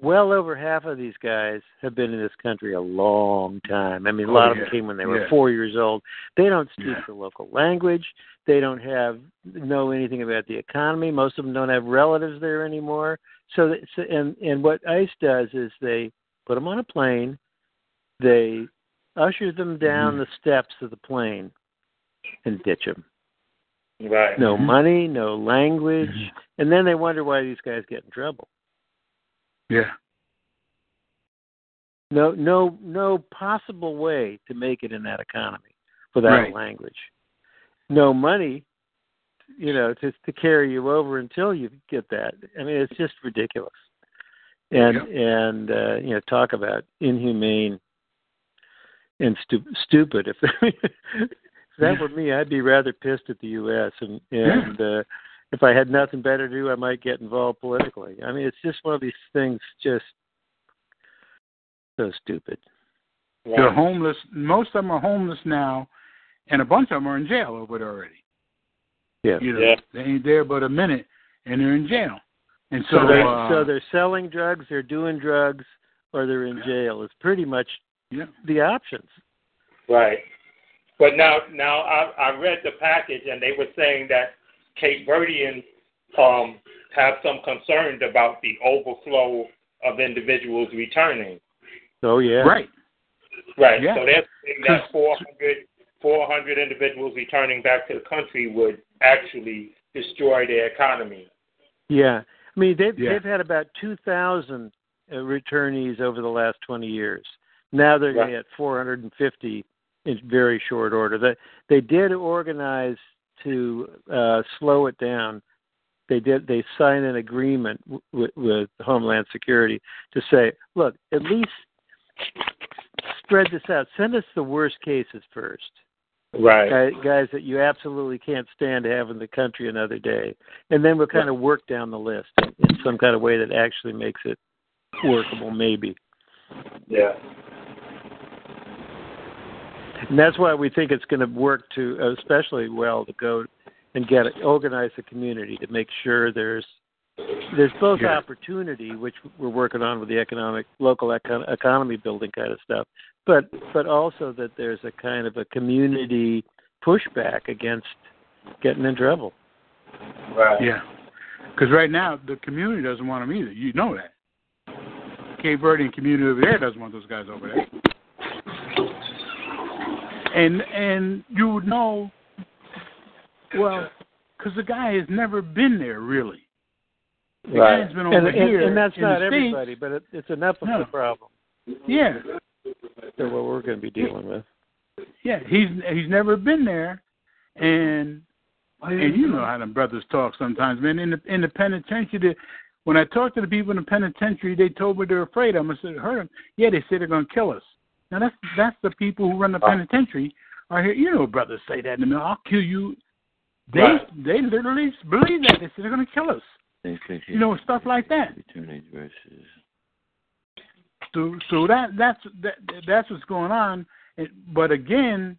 well over half of these guys have been in this country a long time. I mean, a Oh, lot of them came when they were Yeah. four years old. They don't speak Yeah. the local language. They don't have know anything about the economy. Most of them don't have relatives there anymore. So, so and and what ICE does is they put them on a plane. They usher them down Mhm. the steps of the plane and ditch them right. no Mhm. money, no language, Mhm. and then they wonder why these guys get in trouble. Yeah, No, no, no possible way to make it in that economy without Right. language. No money, you know, to to carry you over until you get that. I mean, it's just ridiculous. And and uh, you know, talk about inhumane and stu- stupid. If, *laughs* if that were me, I'd be rather pissed at the U.S. and and uh, if I had nothing better to do, I might get involved politically. I mean, it's just one of these things, just so stupid. they're homeless. Most of them are homeless now, and a bunch of them are in jail over there already. Yeah. You know, Yeah. they ain't there but a minute, and they're in jail. And so, So, they're, uh, so they're selling drugs, they're doing drugs, or they're in Yeah. jail. It's pretty much yeah, the options. Right. But now, now I, I read the package, and they were saying that Cape Verdeans um, have some concerns about the overflow of individuals returning. Oh yeah, right. Right. Yeah. So they're saying that 'Cause- 400, 400 individuals returning back to the country would actually destroy their economy. Yeah, I mean they've Yeah. they've had about two thousand uh, returnees over the last twenty years. Now they're going to get four hundred and fifty in very short order. They they did organize to uh, slow it down. They did. They signed an agreement w- with, with Homeland Security to say, look, at least spread this out. Send us the worst cases first Right. guys, guys that you absolutely can't stand to have in the country another day, and then we'll kind of work down the list in, in some kind of way that actually makes it workable, maybe. Yeah. And that's why we think it's going to work to especially well to go and get organize the community to make sure there's there's both Yeah. opportunity, which we're working on with the economic local econ- economy building kind of stuff, but but also that there's a kind of a community pushback against getting in trouble. Right. Yeah. Because right now the community doesn't want them either. You know that. Cape Verdean community over there doesn't want those guys over there. And and you would know, well, because the guy has never been there really. The Right. guy's been over And, and, here, and that's in not the everybody, but it, it's enough of No. a problem. Yeah, So what we're going to be dealing with. yeah. He's he's never been there, and and you know how them brothers talk sometimes, man. In the in the penitentiary, they, when I talked to the people in the penitentiary, they told me they're afraid. I'm I said, heard them. Yeah, they say they're going to kill us. Now that's that's the people who run the oh. penitentiary are here. You know, brothers say that to me. I'll kill you. They Right. they literally believe that. They say they're going to kill us. You know, stuff like that. Opportunities versus. So so that that's that, that's what's going on. But again,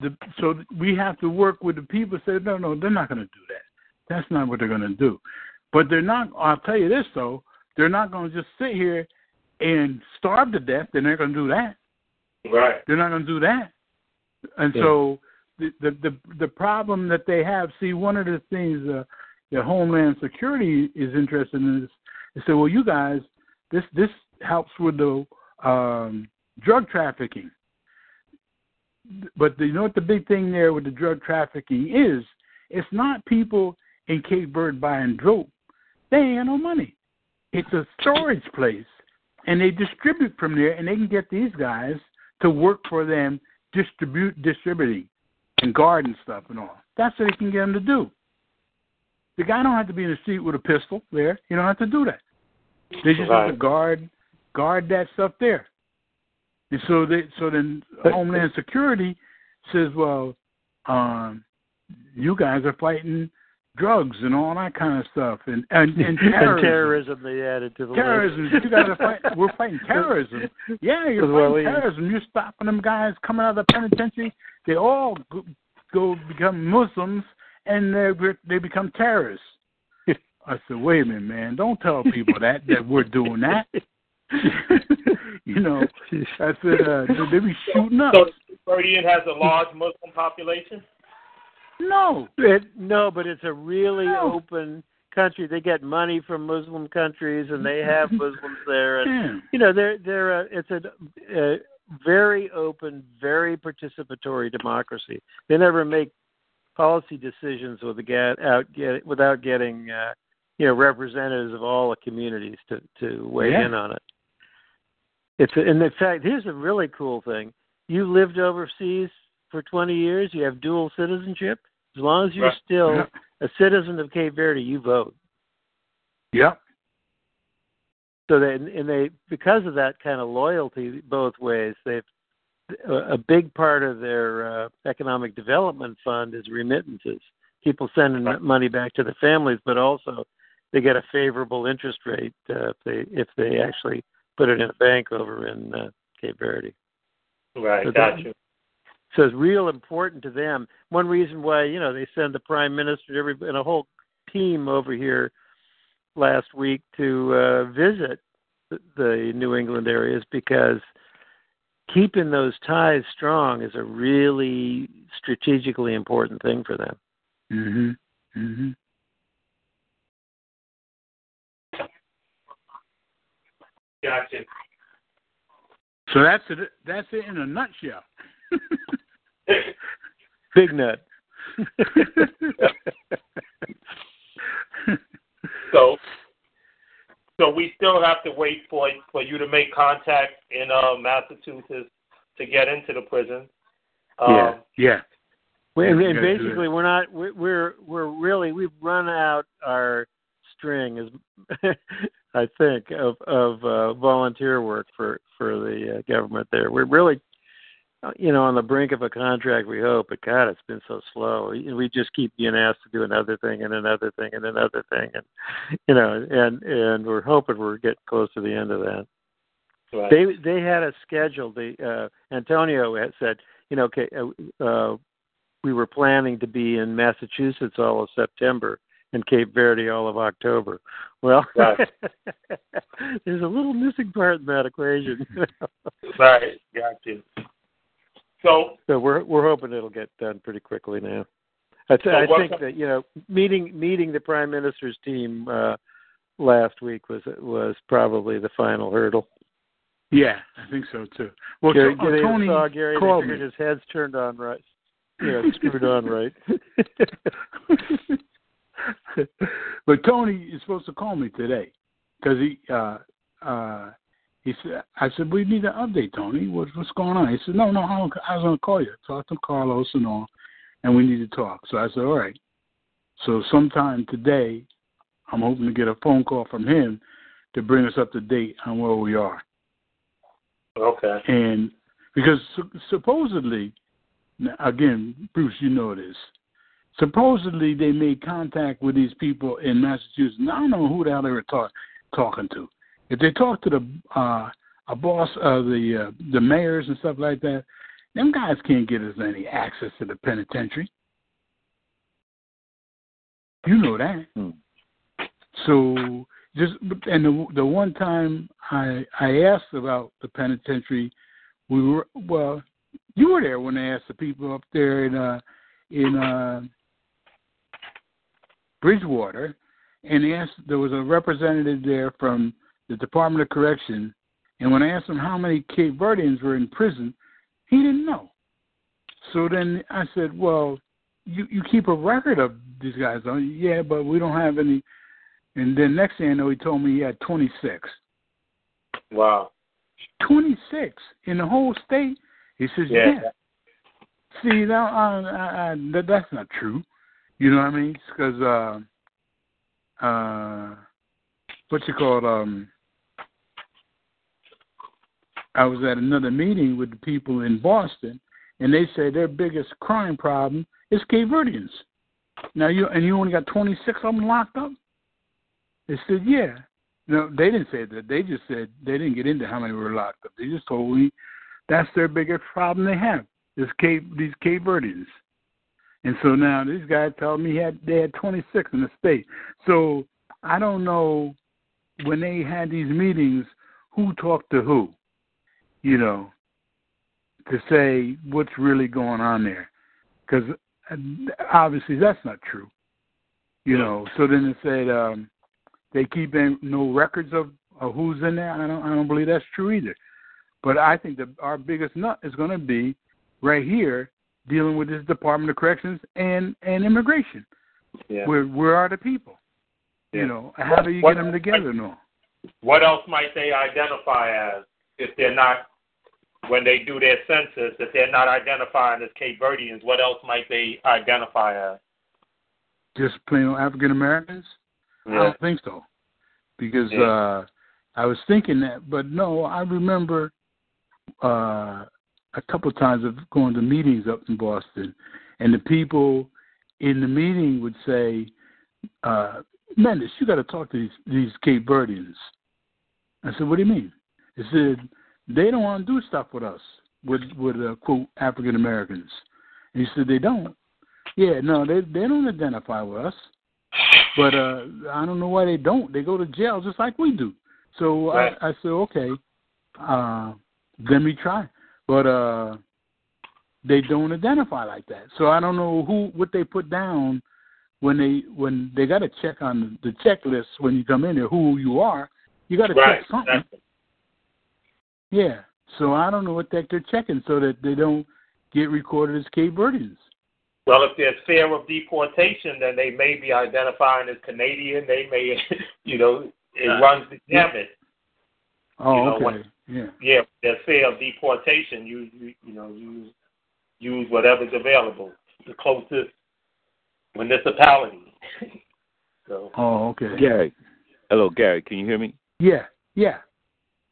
the so we have to work with the people. Say no, no, they're not going to do that. That's not what they're going to do. But they're not. I'll tell you this though, they're not going to just sit here and starve to death. They're not going to do that. Right. They're not going to do that. And Yeah. so the, the the the problem that they have. See, one of the things uh, that Homeland Security is interested in this they say, well, you guys, this this helps with the um, drug trafficking. But the, you know what the big thing there with the drug trafficking is? It's not people in Cape Verde buying dope. They ain't no money. It's a storage place, and they distribute from there, and they can get these guys to work for them, distribute, distributing, and guard and stuff and all. That's what they can get them to do. The guy don't have to be in the street with a pistol there. You don't have to do that. They just have to guard guard that stuff there. And so they so then Homeland Security says, Well, um, you guys are fighting drugs and all that kind of stuff and and, and *laughs* terrorism. and terrorism they added to the Terrorism. list. You guys are fighting. We're fighting *laughs* terrorism. Yeah, you're Well, fighting yeah. terrorism. You're stopping them guys coming out of the penitentiary. They all go, go become Muslims and they they become terrorists. I said, wait a minute, man. Don't tell people that that we're doing that. *laughs* you know, I said uh, they be shooting up. So Verdean has a large Muslim population. No, It, no, but it's a really No. open country. They get money from Muslim countries, and they have Muslims there. And yeah. you know, they're they're a, it's a, a very open, very participatory democracy. They never make policy decisions with get out get without getting uh, you know representatives of all the communities to to weigh Yeah. in on it. It's a, and in fact, here's a really cool thing. You lived overseas for 20 years. You have dual citizenship. As long as you're Right. still Yeah. a citizen of Cape Verde, you vote. Yep. So they and they because of that kind of loyalty both ways, they've a big part of their uh, economic development fund is remittances. People sending Right. money back to the families, but also they get a favorable interest rate uh, if they if they actually put it in a bank over in uh, Cape Verde. Right. So Got that- you. So it's real important to them. One reason why you know they send the prime minister every and a whole team over here last week to uh, visit the, the New England areas because keeping those ties strong is a really strategically important thing for them. Mhm. Mhm. Gotcha. So that's it. That's it in a nutshell. *laughs* Big nut. *laughs* So, so we still have to wait for for you to make contact in uh, Massachusetts to get into the prison. Um, Yeah. yeah. We- and, and basically, we're not. We're, we're we're really we've run out our string, as *laughs* I think, of of uh, volunteer work for for the uh, government. There, we're really, uh, you know, on the brink of a contract. We hope, but God, it's been so slow. We just keep being asked to do another thing and another thing and another thing, and you know, and and we're hoping we're getting close to the end of that Right. they they had a schedule. The uh, Antonio had said, you know, okay, uh, uh, we were planning to be in Massachusetts all of September, and Cape Verde all of October. Well, Right. *laughs* there's a little missing part in that equation. *laughs* right, got you. So, so we're we're hoping it'll get done pretty quickly now. I, th- So I think that you know meeting meeting the prime minister's team uh, last week was was probably the final hurdle. Yeah, I think so too. Well, Gary, to- uh, Gary Tony saw Gary, they called figured me. his head's turned on right. Yeah, screwed on right. *laughs* but Tony is supposed to call me today because he uh uh he said I said we need an update, Tony. What's what's going on? He said no, no, I, I was going to call you, talk to Carlos and all, and we need to talk. So I said all right. So sometime today, I'm hoping to get a phone call from him to bring us up to date on where we are. okay. And because su- supposedly, again, Bruce, you know this. Supposedly, they made contact with these people in Massachusetts. Now, I don't know who the hell they were talk, talking to. If they talk to the uh, a boss, uh, the uh, the mayors and stuff like that, them guys can't get us any access to the penitentiary. You know that. Hmm. So just and the the one time I I asked about the penitentiary, we were well, you were there when they asked the people up there in uh in uh Bridgewater, and they asked there was a representative there from the Department of Correction, and when I asked him how many Cape Verdeans were in prison, he didn't know. So then I said, well, you you keep a record of these guys, don't you? Yeah, but we don't have any. And then next thing I know, he told me he had 26. Wow. 26 in the whole state. He says, Yeah. yeah. See, now I, I, I, that, that's not true. You know what I mean? Because uh, uh, what you call it? Um, I was at another meeting with the people in Boston, and they say their biggest crime problem is Cape Verdeans. Now you and you only got 26 of them locked up. They said, yeah. No, they didn't say that. They just said they didn't get into how many were locked up. They just told me that's their biggest problem they have is Cape these Cape Verdeans. And so now these guys tell me he had they had 26 in the state. So I don't know when they had these meetings who talked to who, you know, to say what's really going on there, because obviously that's not true, you know. So then it said um, they keep in no records of, of who's in there. I don't I don't believe that's true either. But I think that our biggest nut is going to be right here dealing with this Department of Corrections and and immigration. Yeah. Where where are the people? Yeah. You know, how do you What- get them together? No. What else might they identify as if they're not, when they do their census, if they're not identifying as Cape Verdeans, what else might they identify as? Just plain old African Americans? I don't think so. Because Yeah. uh I was thinking that, but no, I remember uh a couple of times of going to meetings up in Boston and the people in the meeting would say, uh, Mendes, you gotta talk to these these Cape Verdeans. I said, What do you mean? He said, They don't want to do stuff with us, with with uh, quote African Americans. And he said, They don't. Yeah, no, they they don't identify with us. But uh I don't know why they don't. They go to jail just like we do. So Right. I, I said, okay, uh, let me try. But uh they don't identify like that. So I don't know who what they put down when they when they got to check on the checklist when you come in there who you are. You got to Right. check something. Exactly. Yeah. So I don't know what that they're checking so that they don't get recorded as Cape Verdeans. Well, if there's fear of deportation, then they may be identifying as Canadian. They may, *laughs* you know, it Uh, runs the gamut. Oh, You know, okay. when- yeah. Yeah, if there's fear of deportation. You, you, you know, use use whatever's available, the closest municipality. *laughs* so Oh, okay. Gary. Hello, Gary. Can you hear me? Yeah. Yeah.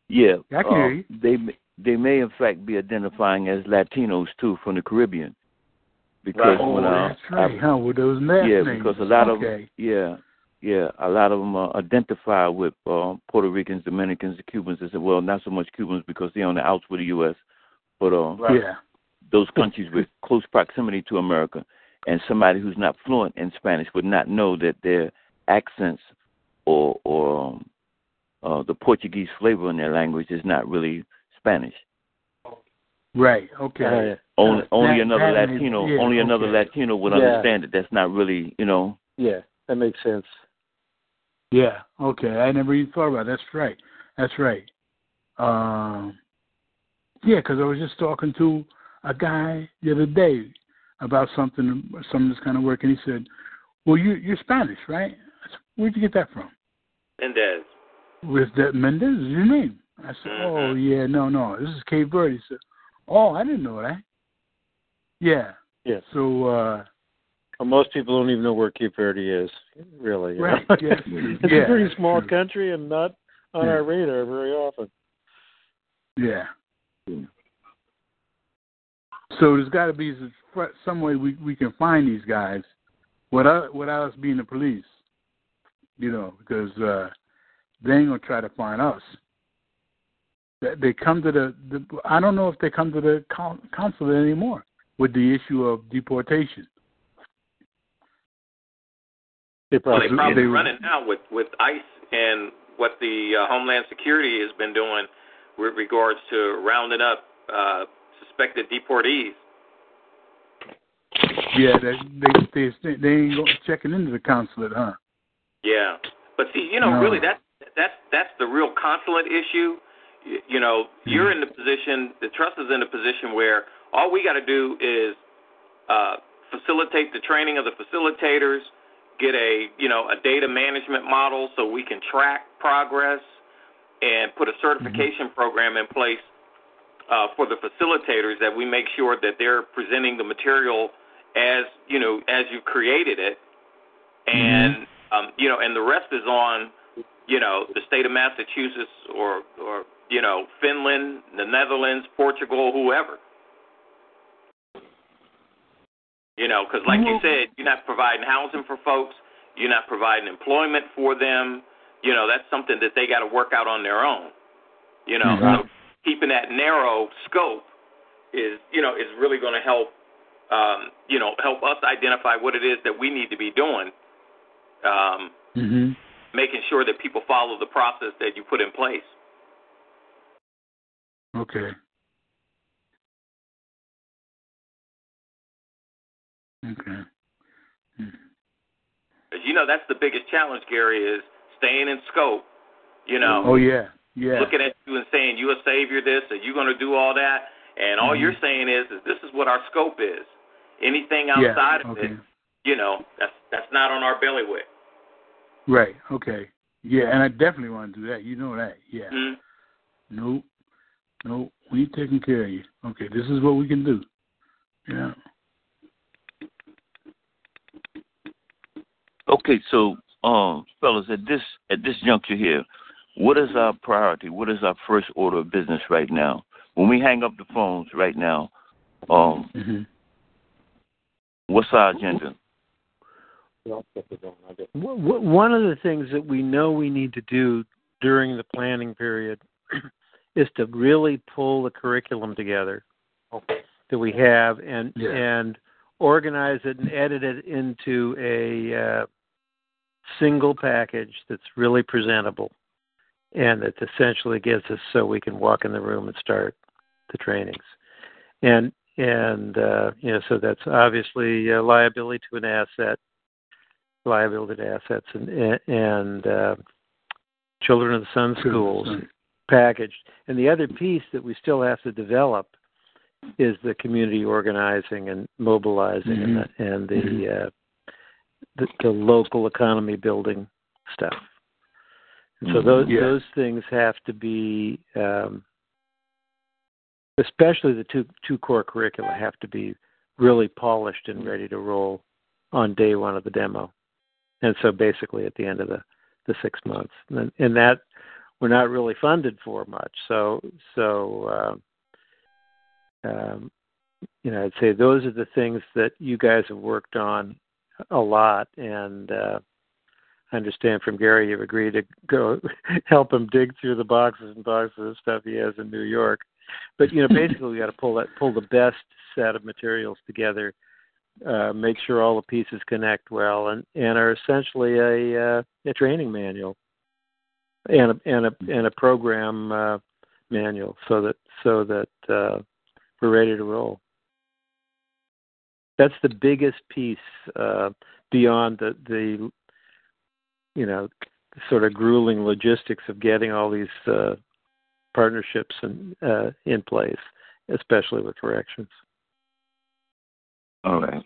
Yeah. I can hear you. They may- they may in fact be identifying as Latinos too from the Caribbean, because Right. Oh, when uh, that's right. huh? With those last yeah, names. because a lot of yeah, yeah, a lot of them uh, identify with uh, Puerto Ricans, Dominicans, and Cubans. They said, well, not so much Cubans because they're on the outs with the U.S., but uh, Right. Yeah. those countries with close proximity to America. and somebody who's not fluent in Spanish would not know that their accents or or um, uh, the Portuguese flavor in their language is not really Spanish. Right. Okay. Uh, Only only That- another that is- Latino, yeah, only another okay. Latino would Yeah. understand it. That's not really, you know. yeah, that makes sense. Yeah. Okay. I never even thought about. It. That's right. That's right. Um. Yeah, because I was just talking to a guy the other day about something, some of this kind of work, and he said, "Well, you you're Spanish, right? Said, Where'd you get that from?" Mendez. With that Mendez is your name. I said, Mhm. "Oh yeah, no, no, this is Cape Verde." He said, "Oh, I didn't know that." Yeah. Yes. So uh Well, most people don't even know where Cape Verde is, really. Right, *laughs* yeah. it's Yeah, a pretty small country and not on Yeah. our radar very often. yeah. So there's got to be some- some way we we can find these guys without without us being the police. You know, because uh they ain't gonna try to find us. They they come to the, the I don't know if they come to the consulate anymore with the issue of deportation. They Well, probably they probably they- run it now with with ICE and what the uh, Homeland Security has been doing with regards to rounding up uh, suspected deportees. Yeah, they they they, they ain't go, checking into the consulate, huh? Yeah, but see, you know, No. really, that that's that's the real consulate issue. You, you know, you're in the position, the trust is in a position where all we got to do is uh, facilitate the training of the facilitators, get a you know a data management model so we can track progress, and put a certification program in place uh, for the facilitators that we make sure that they're presenting the material as you know as you created it, and um, you know, and the rest is on you know the state of Massachusetts or or you know Finland, the Netherlands, Portugal, whoever. You know, because like you said, you're not providing housing for folks, you're not providing employment for them. You know, that's something that they got to work out on their own. You know, Mhm. so keeping that narrow scope is you know is really going to help um, you know help us identify what it is that we need to be doing, um, hmm making sure that people follow the process that you put in place. Okay. Okay. Because you know that's the biggest challenge, Gary, is staying in scope. You know, Oh yeah, yeah. looking at you and saying you're a savior, this, or you're going to do all that, and all Mhm. you're saying is, is this is what our scope is. Anything yeah. outside of okay. it, you know, that's that's not on our belly bailiwick. Right. Okay. Yeah, and I definitely want to do that. You know that. Yeah. Mhm. Nope. Nope. We taking care of you. Okay. This is what we can do. Yeah. Okay, so um, fellas, at this at this juncture here, what is our priority? What is our first order of business right now? When we hang up the phones right now, um, hmm what's our agenda? W- w- One of the things that we know we need to do during the planning period *clears throat* is to really pull the curriculum together that we have and Yeah. and organize it and edit it into a uh, single package that's really presentable and that essentially gets us so we can walk in the room and start the trainings. And and uh, you know so that's obviously uh, liability to an asset liability to assets and and uh, children of the sun schools packaged. And the other piece that we still have to develop is the community organizing and mobilizing and the, and the, uh, the the local economy building stuff. And so those Yeah. those things have to be, um, especially the two two core curricula, have to be really polished and ready to roll on day one of the demo. And so basically at the end of the the six months, and, and that we're not really funded for much. So so uh, um, you know, I'd say those are the things that you guys have worked on a lot, and uh, I understand from Gary you've agreed to go *laughs* help him dig through the boxes and boxes of stuff he has in New York. But you know, basically we got to pull that pull the best set of materials together uh, make sure all the pieces connect well, and and are essentially a uh, a training manual and a and a and a program uh, manual, so that so that uh, we're ready to roll. That's the biggest piece uh, beyond the the you know sort of grueling logistics of getting all these uh, partnerships in, uh, in place, especially with corrections. All right.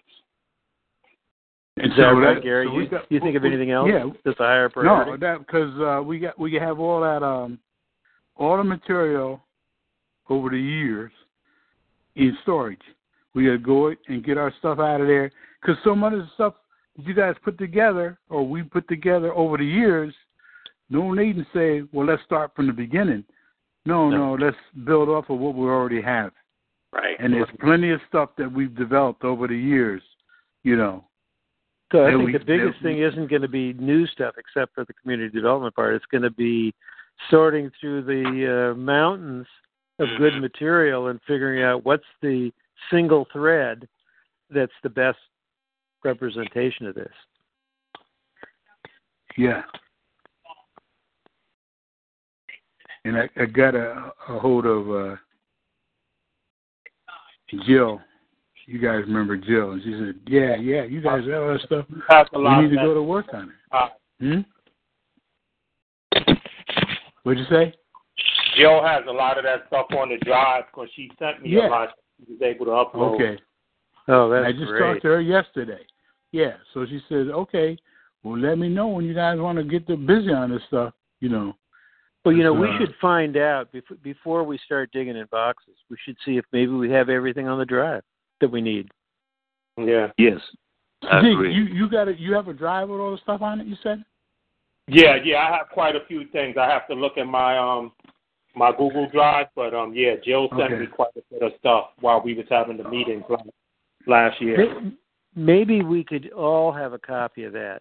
Is that right, Gary? So you, got, you think of anything else? Yeah, that's a higher priority. No, that because uh, we got we have all that um, all the material over the years in storage. We got to go and get our stuff out of there because so much of the stuff that you guys put together or we put together over the years, no need to say, well, let's start from the beginning. No, no, no let's build off of what we already have. Right. And there's plenty of stuff that we've developed over the years, you know. So I think we, the biggest thing isn't going to be new stuff, except for the community development part. It's going to be sorting through the uh, mountains of good mm-hmm. material and figuring out what's the single thread that's the best representation of this. Yeah. And I, I got a, a hold of uh, Jill. You guys remember Jill? And she said, "Yeah, yeah, you guys have all that stuff. We need to go to work on it." Uh, hmm. What'd you say? Jill has a lot of that stuff on the drive because she sent me yeah. a lot. She was able to upload. Okay. Oh, that's I just great. talked to her yesterday. Yeah, so she said, "Okay, well, let me know when you guys want to get the busy on this stuff." You know. Well, you know, we uh, should find out before before we start digging in boxes. We should see if maybe we have everything on the drive that we need. Yeah. Yes. I Zeke, agree. you you got a you have a drive with all the stuff on it. You said. Yeah, yeah, I have quite a few things. I have to look at my um my Google Drive, but um yeah, Jill sent Okay. me quite a bit of stuff while we was having the meetings last, last year. Maybe we could all have a copy of that.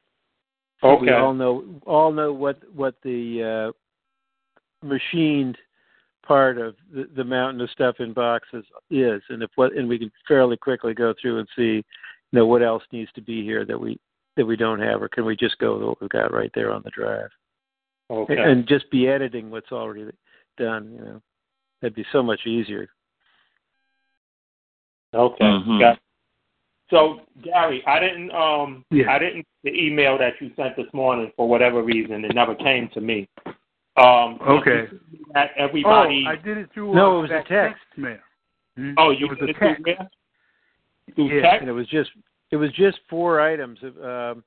So We Okay. all know all know what what the uh, machined part of the, the mountain of stuff in boxes is, and if what and we can fairly quickly go through and see, you know, what else needs to be here that we that we don't have, or can we just go with what we've got right there on the drive, Okay. and, and just be editing what's already done. You know, that'd be so much easier. Okay. Mhm. Got- So Gary, I didn't um Yeah. I didn't the email that you sent this morning for whatever reason it never came to me. Um Okay. That everybody Oh, I did it through. No, uh, it was a that text. mail. Hmm? Oh, you it was did a it through text. where? Through Yeah. text? and it was just it was just four items. Um,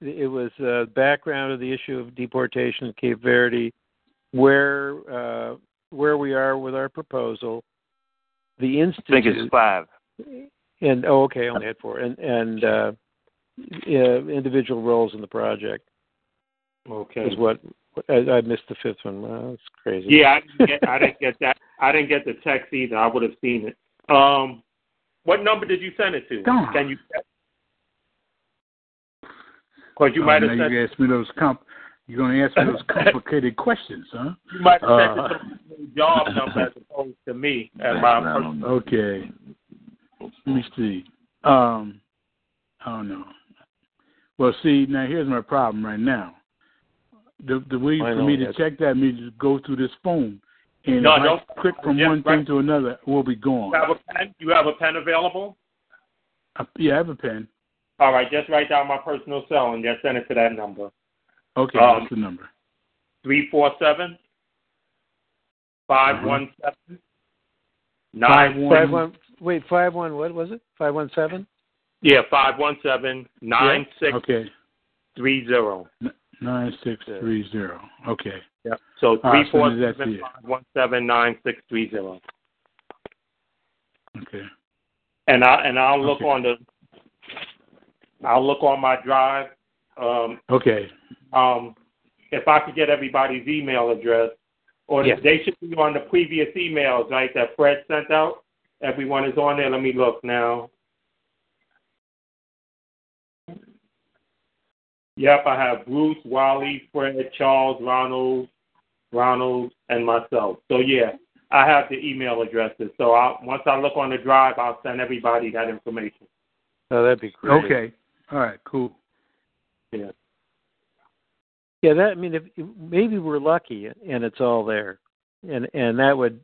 it was uh, background of the issue of deportation in Cape Verde, where uh, where we are with our proposal, the I institute, think it's five. and oh, okay, only had four, and and uh, uh, individual roles in the project Okay. is what I, I missed the fifth one. Well, that's crazy. Yeah, I didn't get I didn't get that. I didn't get the text either. I would have seen it. Um what number did you send it to? Come on. Can you because you might Oh, have now sent you asked me those comp. You're going to ask me those complicated questions, huh? *laughs* you might have sent Uh, it to my job number as opposed to me as my personal Okay. Let me see. Um, I don't know. Well, see, now here's my problem right now. The the way I for know, me to check that means to go through this phone, and No, if don't- I click from yeah, one thing to another, we'll be gone. You have a pen? You have a pen available? Uh, yeah, I have a pen. All right, just write down my personal cell and just send it to that number. Okay, Um, what's the number? Three four seven five one seven Five nine one- Five one. Wait, five one. What was it? Five one seven. yeah five one seven nine six Okay, three zero. Nine six three zero. Okay. Yeah. So right, three four send it, that's seven it. five one seven nine six three zero. Okay. And I and I'll look Okay. on the I'll look on my drive. Um Okay. um if I could get everybody's email address or Yes. they should be on the previous emails, right, that Fred sent out. Everyone is on there. Let me look now. Yep, I have Bruce, Wally, Fred, Charles, Ronald, Ronald, and myself. So yeah, I have the email addresses. So I once I look on the drive, I'll send everybody that information. Oh, that'd be great. Okay. All right. Cool. Yeah. Yeah. That I mean, if maybe we're lucky and it's all there, and and that would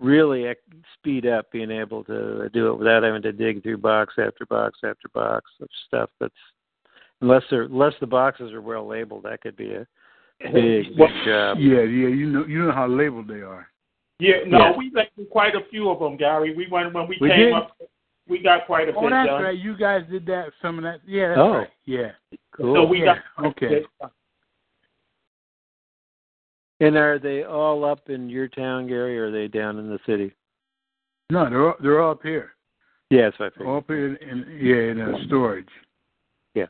really speed up being able to do it without having to dig through box after box after box of stuff that's unless they're unless the boxes are well labeled that could be a *laughs* big, big job. yeah yeah you know you know how labeled they are. Yeah no Yeah. we labeled quite a few of them gary. We went when we, We came did? up we got quite a oh bit Oh, that's done. right. You guys did that some of that. Yeah that's Oh. right. Yeah. Cool. So we yeah. got okay and are they all up in your town gary or are they down in the city? No they're all, they're all up here. Yes i figured. all up here in, in yeah in uh, storage. Yeah.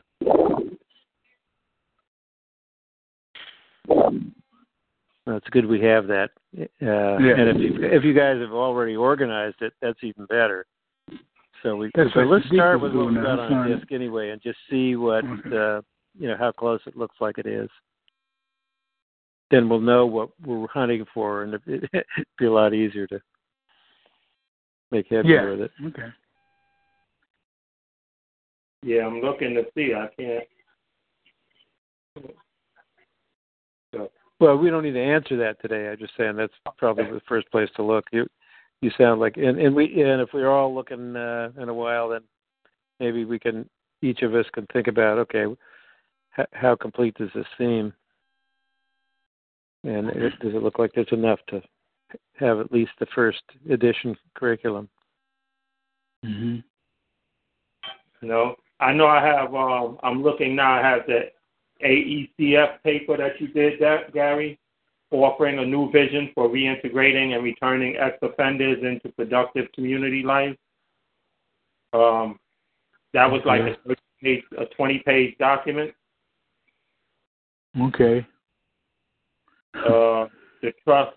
That's good we have that. Uh, And if you if you guys have already organized it, that's even better. So we That's so what let's start with what we now, got on a disc anyway, and just see what Okay. uh, you know how close it looks like it is. Then we'll know what we're hunting for, and *laughs* it'd be a lot easier to make headway Yeah. with it. okay yeah i'm looking to see i can't Well, we don't need to answer that today. I'm just saying that's probably the first place to look. You you sound like and and we and if we're all looking uh, in a while, then maybe we can each of us can think about okay, how, how complete does this seem, and it, does it look like there's enough to have at least the first edition curriculum? Mm-hmm. no i know i have um i'm looking now i have the aecf paper that you did that gary offering a new vision for reintegrating and returning ex-offenders into productive community life. Um, that was like a page, a 20 page document. okay Uh, the trust,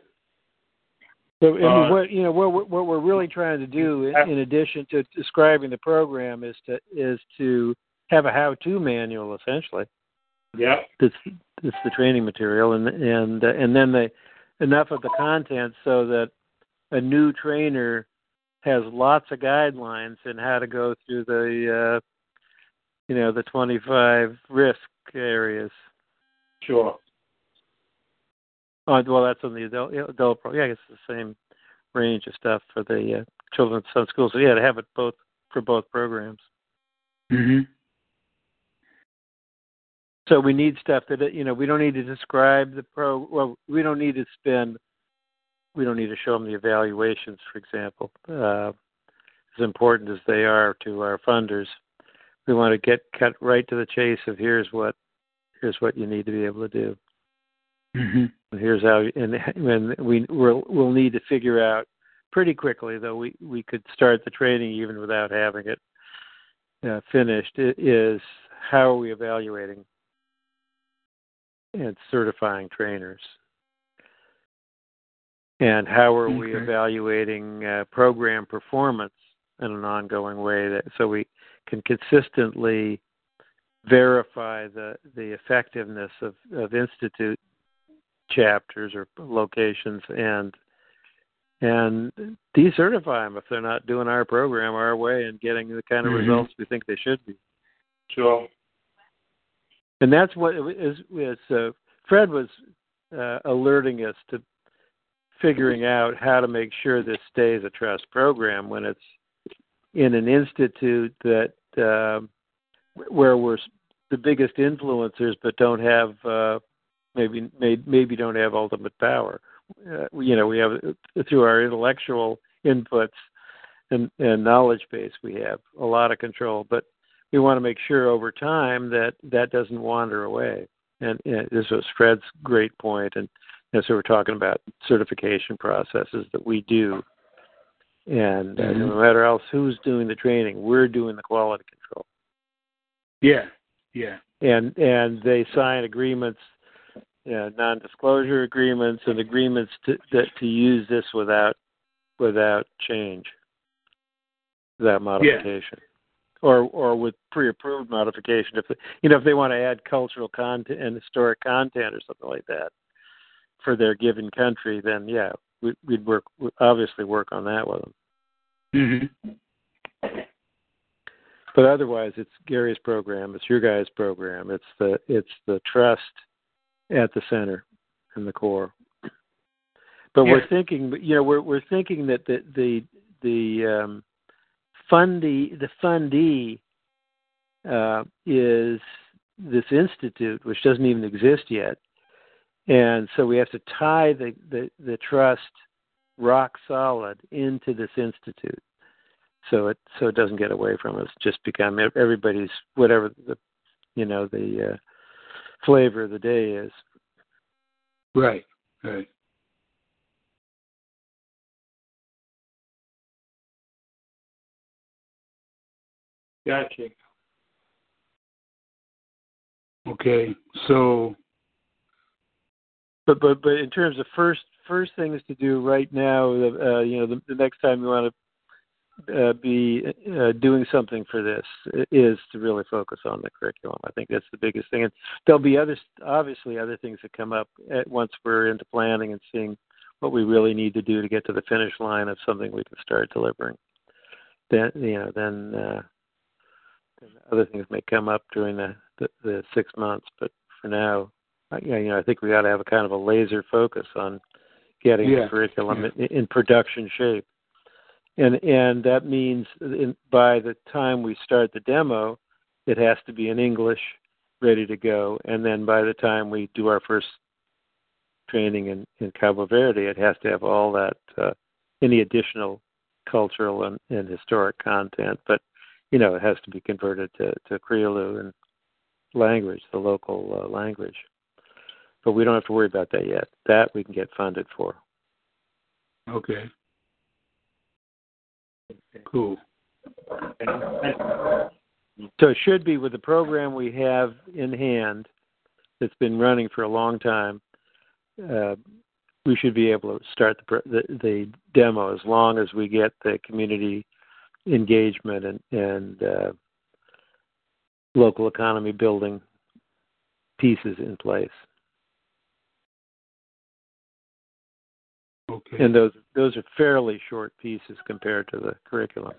So, I mean, Uh, what you know, what we're- what we're really trying to do, in, in addition to describing the program, is to is to have a how-to manual, essentially. Yeah, It's that's the training material, and and uh, and then the enough of the content so that a new trainer has lots of guidelines in how to go through the uh, you know the 25 risk areas. sure. Oh, well, that's on the adult, adult pro. Yeah, I guess it's the same range of stuff for the uh, children's some schools. So yeah, to have it both for both programs. mhm So we need stuff that you know we don't need to describe the pro. Well, we don't need to spend. We don't need to show them the evaluations, for example. Uh, as important as they are to our funders, we want to get cut right to the chase of here's what here's what you need to be able to do. mhm here's how and when we we'll, we'll need to figure out pretty quickly though we we could start the training even without having it uh, finished is how are we evaluating and certifying trainers and how are we evaluating uh, program performance in an ongoing way that so we can consistently verify the the effectiveness of of institute chapters or locations and and decertify them if they're not doing our program our way and getting the kind of Mhm. results we think they should be. Sure. And that's what is is uh, Fred was uh, alerting us to figuring out how to make sure this stays a trust program when it's in an institute that um where we're the biggest influencers but don't have uh, maybe maybe don't have ultimate power. Uh, you know, we have through our intellectual inputs and, and knowledge base, we have a lot of control, but we want to make sure over time that that doesn't wander away. And, and this was Fred's great point, and so we're talking about certification processes that we do, and uh, Mhm. no matter else who's doing the training, we're doing the quality control. Yeah yeah. And and they sign agreements, you know, non-disclosure agreements and agreements to that to use this without without change, without modification, or or with pre-approved modification. If they, you know if they want to add cultural content and historic content or something like that for their given country, then yeah, we, we'd work we'd obviously work on that with them. mhm but otherwise, it's Gary's program. It's your guys' program. It's the it's the trust at the center and the core. But Yeah. we're thinking, you know, we're we're thinking that the the the um, fundee the fundee uh, is this institute, which doesn't even exist yet, and so we have to tie the the, the trust rock solid into this institute, so it so it doesn't get away from us. Just become everybody's whatever the you know the uh, flavor of the day is. Right. Right. Gotcha. Okay. So But but but in terms of first first things to do right now, uh, you know, the, the next time you want to uh, be uh, doing something for this is to really focus on the curriculum. I think that's the biggest thing, and there'll be other obviously other things that come up at once we're into planning and seeing what we really need to do to get to the finish line of something we can start delivering. Then you know then. Uh, then other things may come up during the, the, the six months, but for now, I- you know, I think we ought to have a kind of a laser focus on getting Yeah, the curriculum in, in production shape, and and that means in, by the time we start the demo, it has to be in English, ready to go, and then by the time we do our first training in, in Cabo Verde, it has to have all that uh, any additional cultural and, and historic content, but you know, it has to be converted to, to and language, the local uh, language. But we don't have to worry about that yet. That we can get funded for. okay. Cool. So it should be with the program we have in hand that's been running for a long time. Uh, we should be able to start the, the the demo as long as we get the community engagement and and uh, local economy building pieces in place. Okay. And those those are fairly short pieces compared to the curriculum.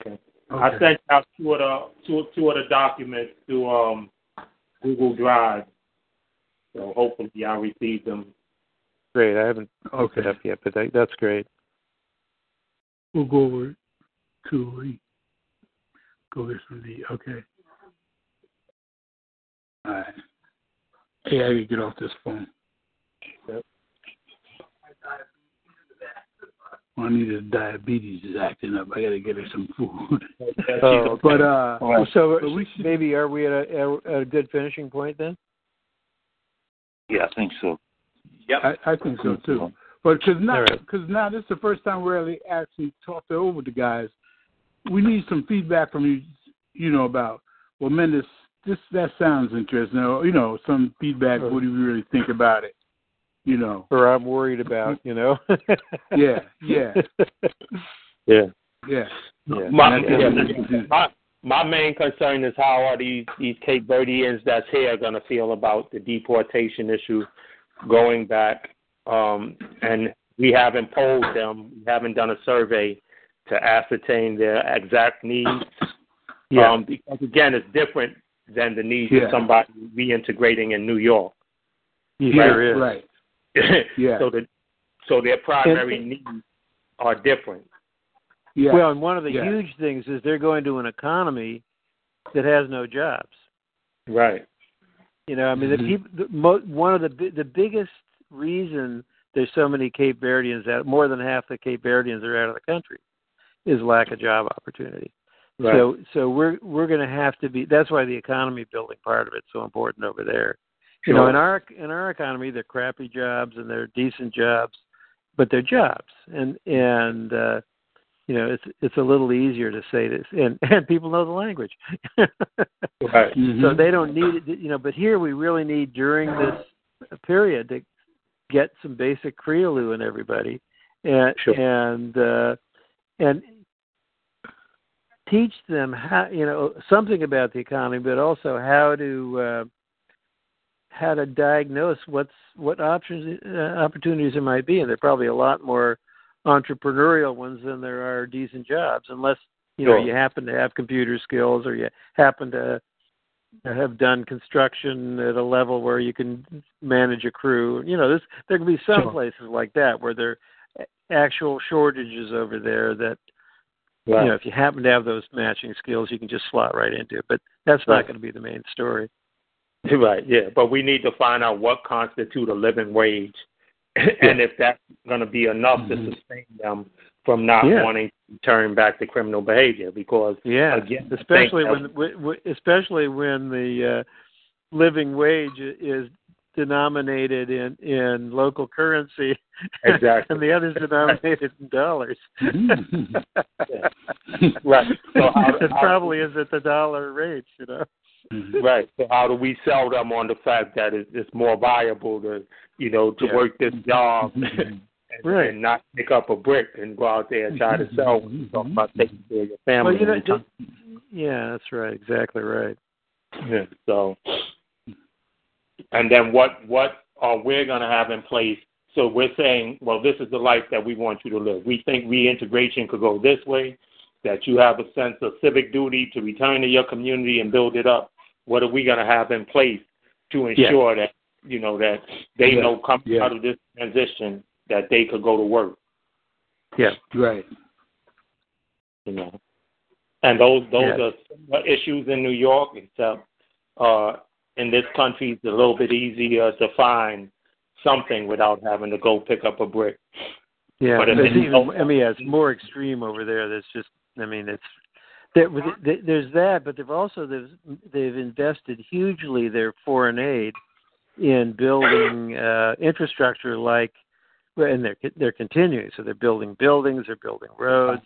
Okay. I sent out two of the two, two of the documents to um Google Drive. So hopefully y'all received them. Great. I haven't looked Okay. it up yet, but that, that's great. We'll go over to the go over some of the okay. All right. Hey, I gotta get off this phone. Yep. I need a diabetes is acting up. I gotta get her some food. *laughs* Oh, But uh, Well, so but we should, maybe are we at a, at a good finishing point then? Yeah, I think so. Yep. I, I think so too. Mm-hmm. But because now, because now this is the first time we really actually talked it over with the guys. We need some feedback from you, you know, about well, man, this this that sounds interesting. Or, you know, some feedback. Sure. What do you really think about it? You know, Or I'm worried about, you know? *laughs* Yeah, yeah. *laughs* yeah. yeah. Yeah. My, yeah, what we need to do. my my main concern is how are these these Cape Verdeans that's here going to feel about the deportation issue going back? Um, and we haven't polled them. We haven't done a survey to ascertain their exact needs. Yeah. Um, because again, it's different than the needs Yeah. of somebody reintegrating in New York. Yeah, Yeah, sure right. *laughs* Yeah. so the so their primary needs are different. Yeah. Well, and one of the Yeah. huge things is they're going to an economy that has no jobs. Right. You know, I mean, Mhm. the people. The, mo- one of the the biggest reason there's so many Cape Verdeans out, more than half the Cape Verdeans are out of the country, is lack of job opportunity. Right. So, so we're we're going to have to be. That's why the economy building part of it's so important over there. You know, in our in our economy, they're crappy jobs and they're decent jobs, but they're jobs, and and uh, you know, it's it's a little easier to say this, and *laughs* and people know the language. *laughs* Right. Mhm. So they don't need it, you know. But here we really need during this period to get some basic Kriolu in everybody, and Sure. and uh, and teach them how you know something about the economy, but also how to uh, how to diagnose what's what options uh, opportunities there might be, and there are probably a lot more entrepreneurial ones than there are decent jobs, unless you know Sure. you happen to have computer skills or you happen to have done construction at a level where you can manage a crew. You know, this there can be some Sure. places like that where there are actual shortages over there that Right. you know if you happen to have those matching skills you can just slot right into. It. But that's not going to be the main story. Right, yeah. But we need to find out what constitutes a living wage and if that's going to be enough Mhm. to sustain them from not Yeah. wanting to turn back to criminal behavior because Yeah, Again, especially when w- w- especially when the uh, living wage is denominated in in local currency, *laughs* Exactly. and the other's denominated in dollars. *laughs* Right. So how- it probably is at the dollar rates, you know. Mm-hmm. right. So how do we sell them on the fact that it's, more viable to you know to Yeah. work this job Mhm. and, *laughs* Right. and not pick up a brick and go out there and try to mm-hmm. sell when you talk about taking mm-hmm. care of your family. Well, you know, your yeah, that's right, exactly right. Yeah, so, and then what what are we going to have in place? So we're saying, well, this is the life that we want you to live. We think reintegration could go this way, that you have a sense of civic duty to return to your community and build it up. What are we going to have in place to ensure that you know that they Yeah, know coming yeah. out of this transition that they could go to work? Yeah, Right. you know. And those those Yeah. are similar issues in New York, except uh, in this country it's a little bit easier to find something without having to go pick up a brick. yeah. But It's it's- even, I mean, yeah, it's more extreme over there. That's just, I mean, it's there, there's that, but they've also they've they've invested hugely their foreign aid in building *clears throat* uh, infrastructure like, and they're they're continuing. So they're building buildings, they're building roads.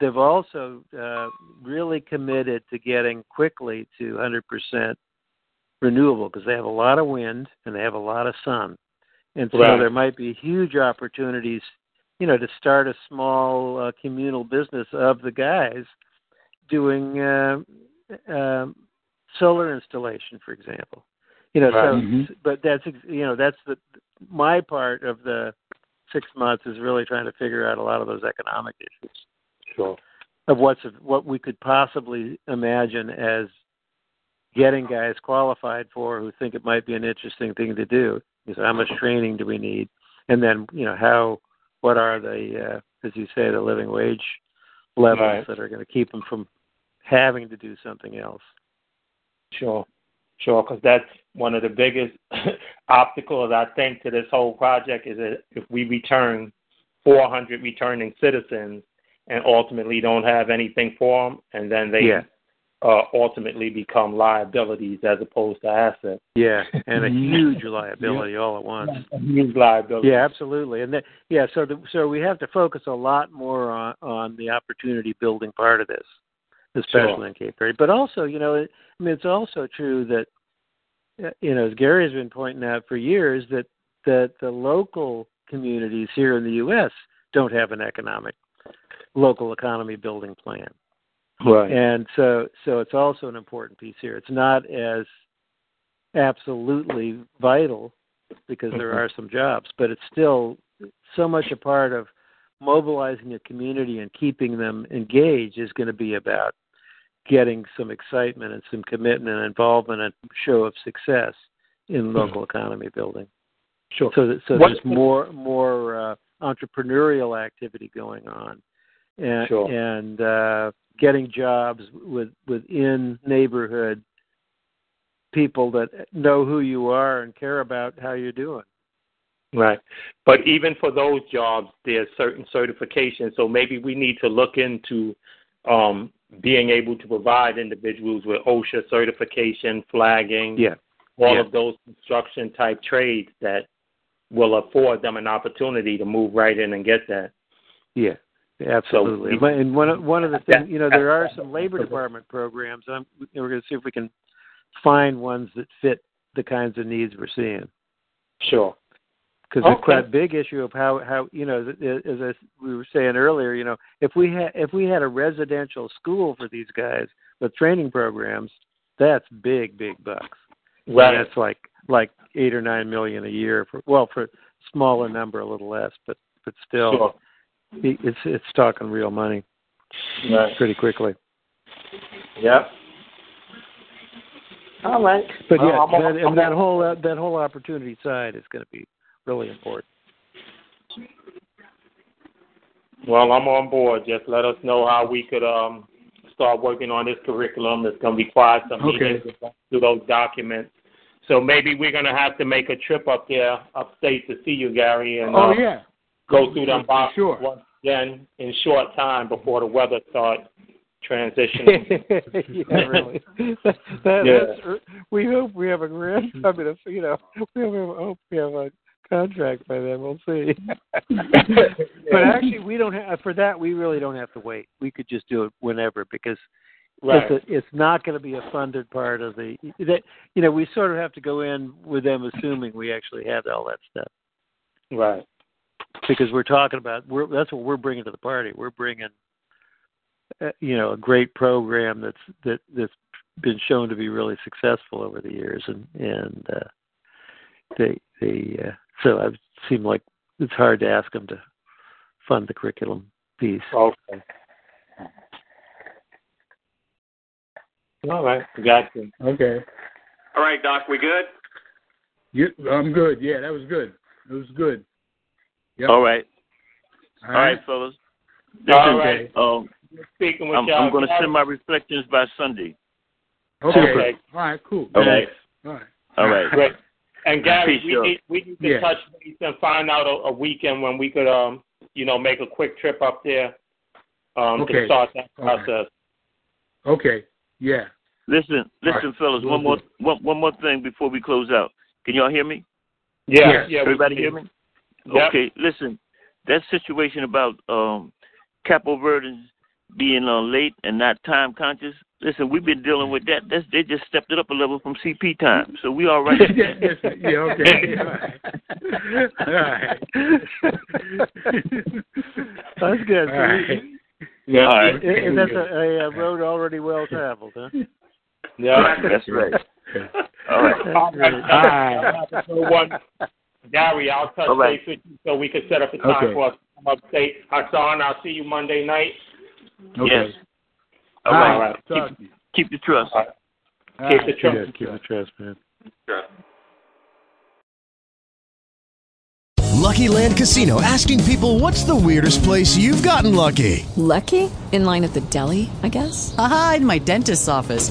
They've also uh, really committed to getting quickly to 100% renewable because they have a lot of wind and they have a lot of sun, and so Right. there might be huge opportunities, you know, to start a small uh, communal business of the guys doing uh, um, solar installation, for example. You know, Right. so Mhm. but that's you know that's the my part of the six months is really trying to figure out a lot of those economic issues Sure. of what's what we could possibly imagine as getting guys qualified for who think it might be an interesting thing to do. Is how much training do we need, and then you know how what are the uh, as you say the living wage levels Right. that are going to keep them from having to do something else. Sure. Sure, because that's one of the biggest *laughs* obstacles I think to this whole project is that if we return 400 returning citizens and ultimately don't have anything for them, and then they Yeah. uh, ultimately become liabilities as opposed to assets. Yeah, and a *laughs* huge liability all at once. Huge liability. Yeah, absolutely. And that, yeah, so the, so we have to focus a lot more on on the opportunity building part of this, especially Sure. in Cape Verde. But also, you know, it, I mean, it's also true that uh, you know, as Gary has been pointing out for years, that that the local communities here in the U.S. don't have an economic local economy building plan. Right. And so so it's also an important piece here. It's not as absolutely vital because there Mhm. are some jobs, but it's still so much a part of mobilizing a community and keeping them engaged is going to be about getting some excitement and some commitment and involvement and show of success in local economy building. Sure. So that, so What- there's more more uh, entrepreneurial activity going on, and Sure. and uh, getting jobs with within neighborhood people that know who you are and care about how you're doing. Right. But even for those jobs, there's certain certifications. So maybe we need to look into um, being able to provide individuals with OSHA certification, flagging, Yeah, all yeah. of those construction type trades that will afford them an opportunity to move right in and get that. yeah, absolutely. So- and one of, one of the things, you know, there are some labor department programs. I'm, we're going to see if we can find ones that fit the kinds of needs we're seeing. Sure. Because Okay. it's quite a big issue of how how you know th- as we were saying earlier, you know, if we had if we had a residential school for these guys with training programs, that's big big bucks. And that's like like eight or nine million a year for well for smaller number a little less, but but still Sure. it's it's talking real money Right. pretty quickly. Yep. All right. But yeah, I'm that, and that whole that, that whole opportunity side is going to be really important. Well, I'm on board. Just let us know how we could um start working on this curriculum. It's going to require some Okay. meetings through those documents. So maybe we're going to have to make a trip up there, upstate, to see you, Gary, and Oh uh, yeah. go through them boxes sure. once again in short time before the weather starts transitioning. *laughs* yeah, really. that, that, Yeah. That's, we hope we have a grand, I mean, you know, we hope we have a contract by then. We'll see. *laughs* but actually, we don't have for that. We really don't have to wait. We could just do it whenever because right. it's a, it's not going to be a funded part of the that you know we sort of have to go in with them assuming we actually have all that stuff Right. because we're talking about we're that's what we're bringing to the party. We're bringing uh, you know a great program that's that that's been shown to be really successful over the years and and uh, they they uh, so it seemed like it's hard to ask them to fund the curriculum piece. Okay. All right. Got you. Okay. All right, Doc, we good? You, I'm good. Yeah, that was good. It was good. Yep. All right. All All right, fellas. All Listen, right. um, Speaking with I'm, y'all. I'm going to send my reflections by Sunday. Okay. Okay. All right. Cool. Okay. All right. All right. Great. And Gary, we y'all. need we need to Yeah. touch base and find out a, a weekend when we could um you know make a quick trip up there um to start that All right. process. Okay. Yeah. Listen, listen, right. fellas. One more, one, one more thing before we close out. Can y'all hear me? Yeah, Yes. yeah. Everybody hear me? Yep. Okay. Listen, that situation about um, Capo Verdens being uh, late and not time conscious. Listen, we've been dealing with that. That's, they just stepped it up a level from CP time, so we all right. *laughs* yeah, yes, yeah. Okay. All right. That's good. All right. Yeah. All right. And and that's a, a, road already well traveled, huh? Yeah. That's right. All right. All right. All right. Have a good one. Gary, I'll touch All right. base with you so we can set up a time Okay. for us to come upstate. Hassan, I'll see you Monday night. Okay. Yes. All All right. right. Talk. Keep the trust. All right. Keep right. the trust. Yeah, keep the trust, man. Sure. Lucky Land Casino asking people what's the weirdest place you've gotten lucky? Lucky? In line at the deli, I guess? Aha, in my dentist's office.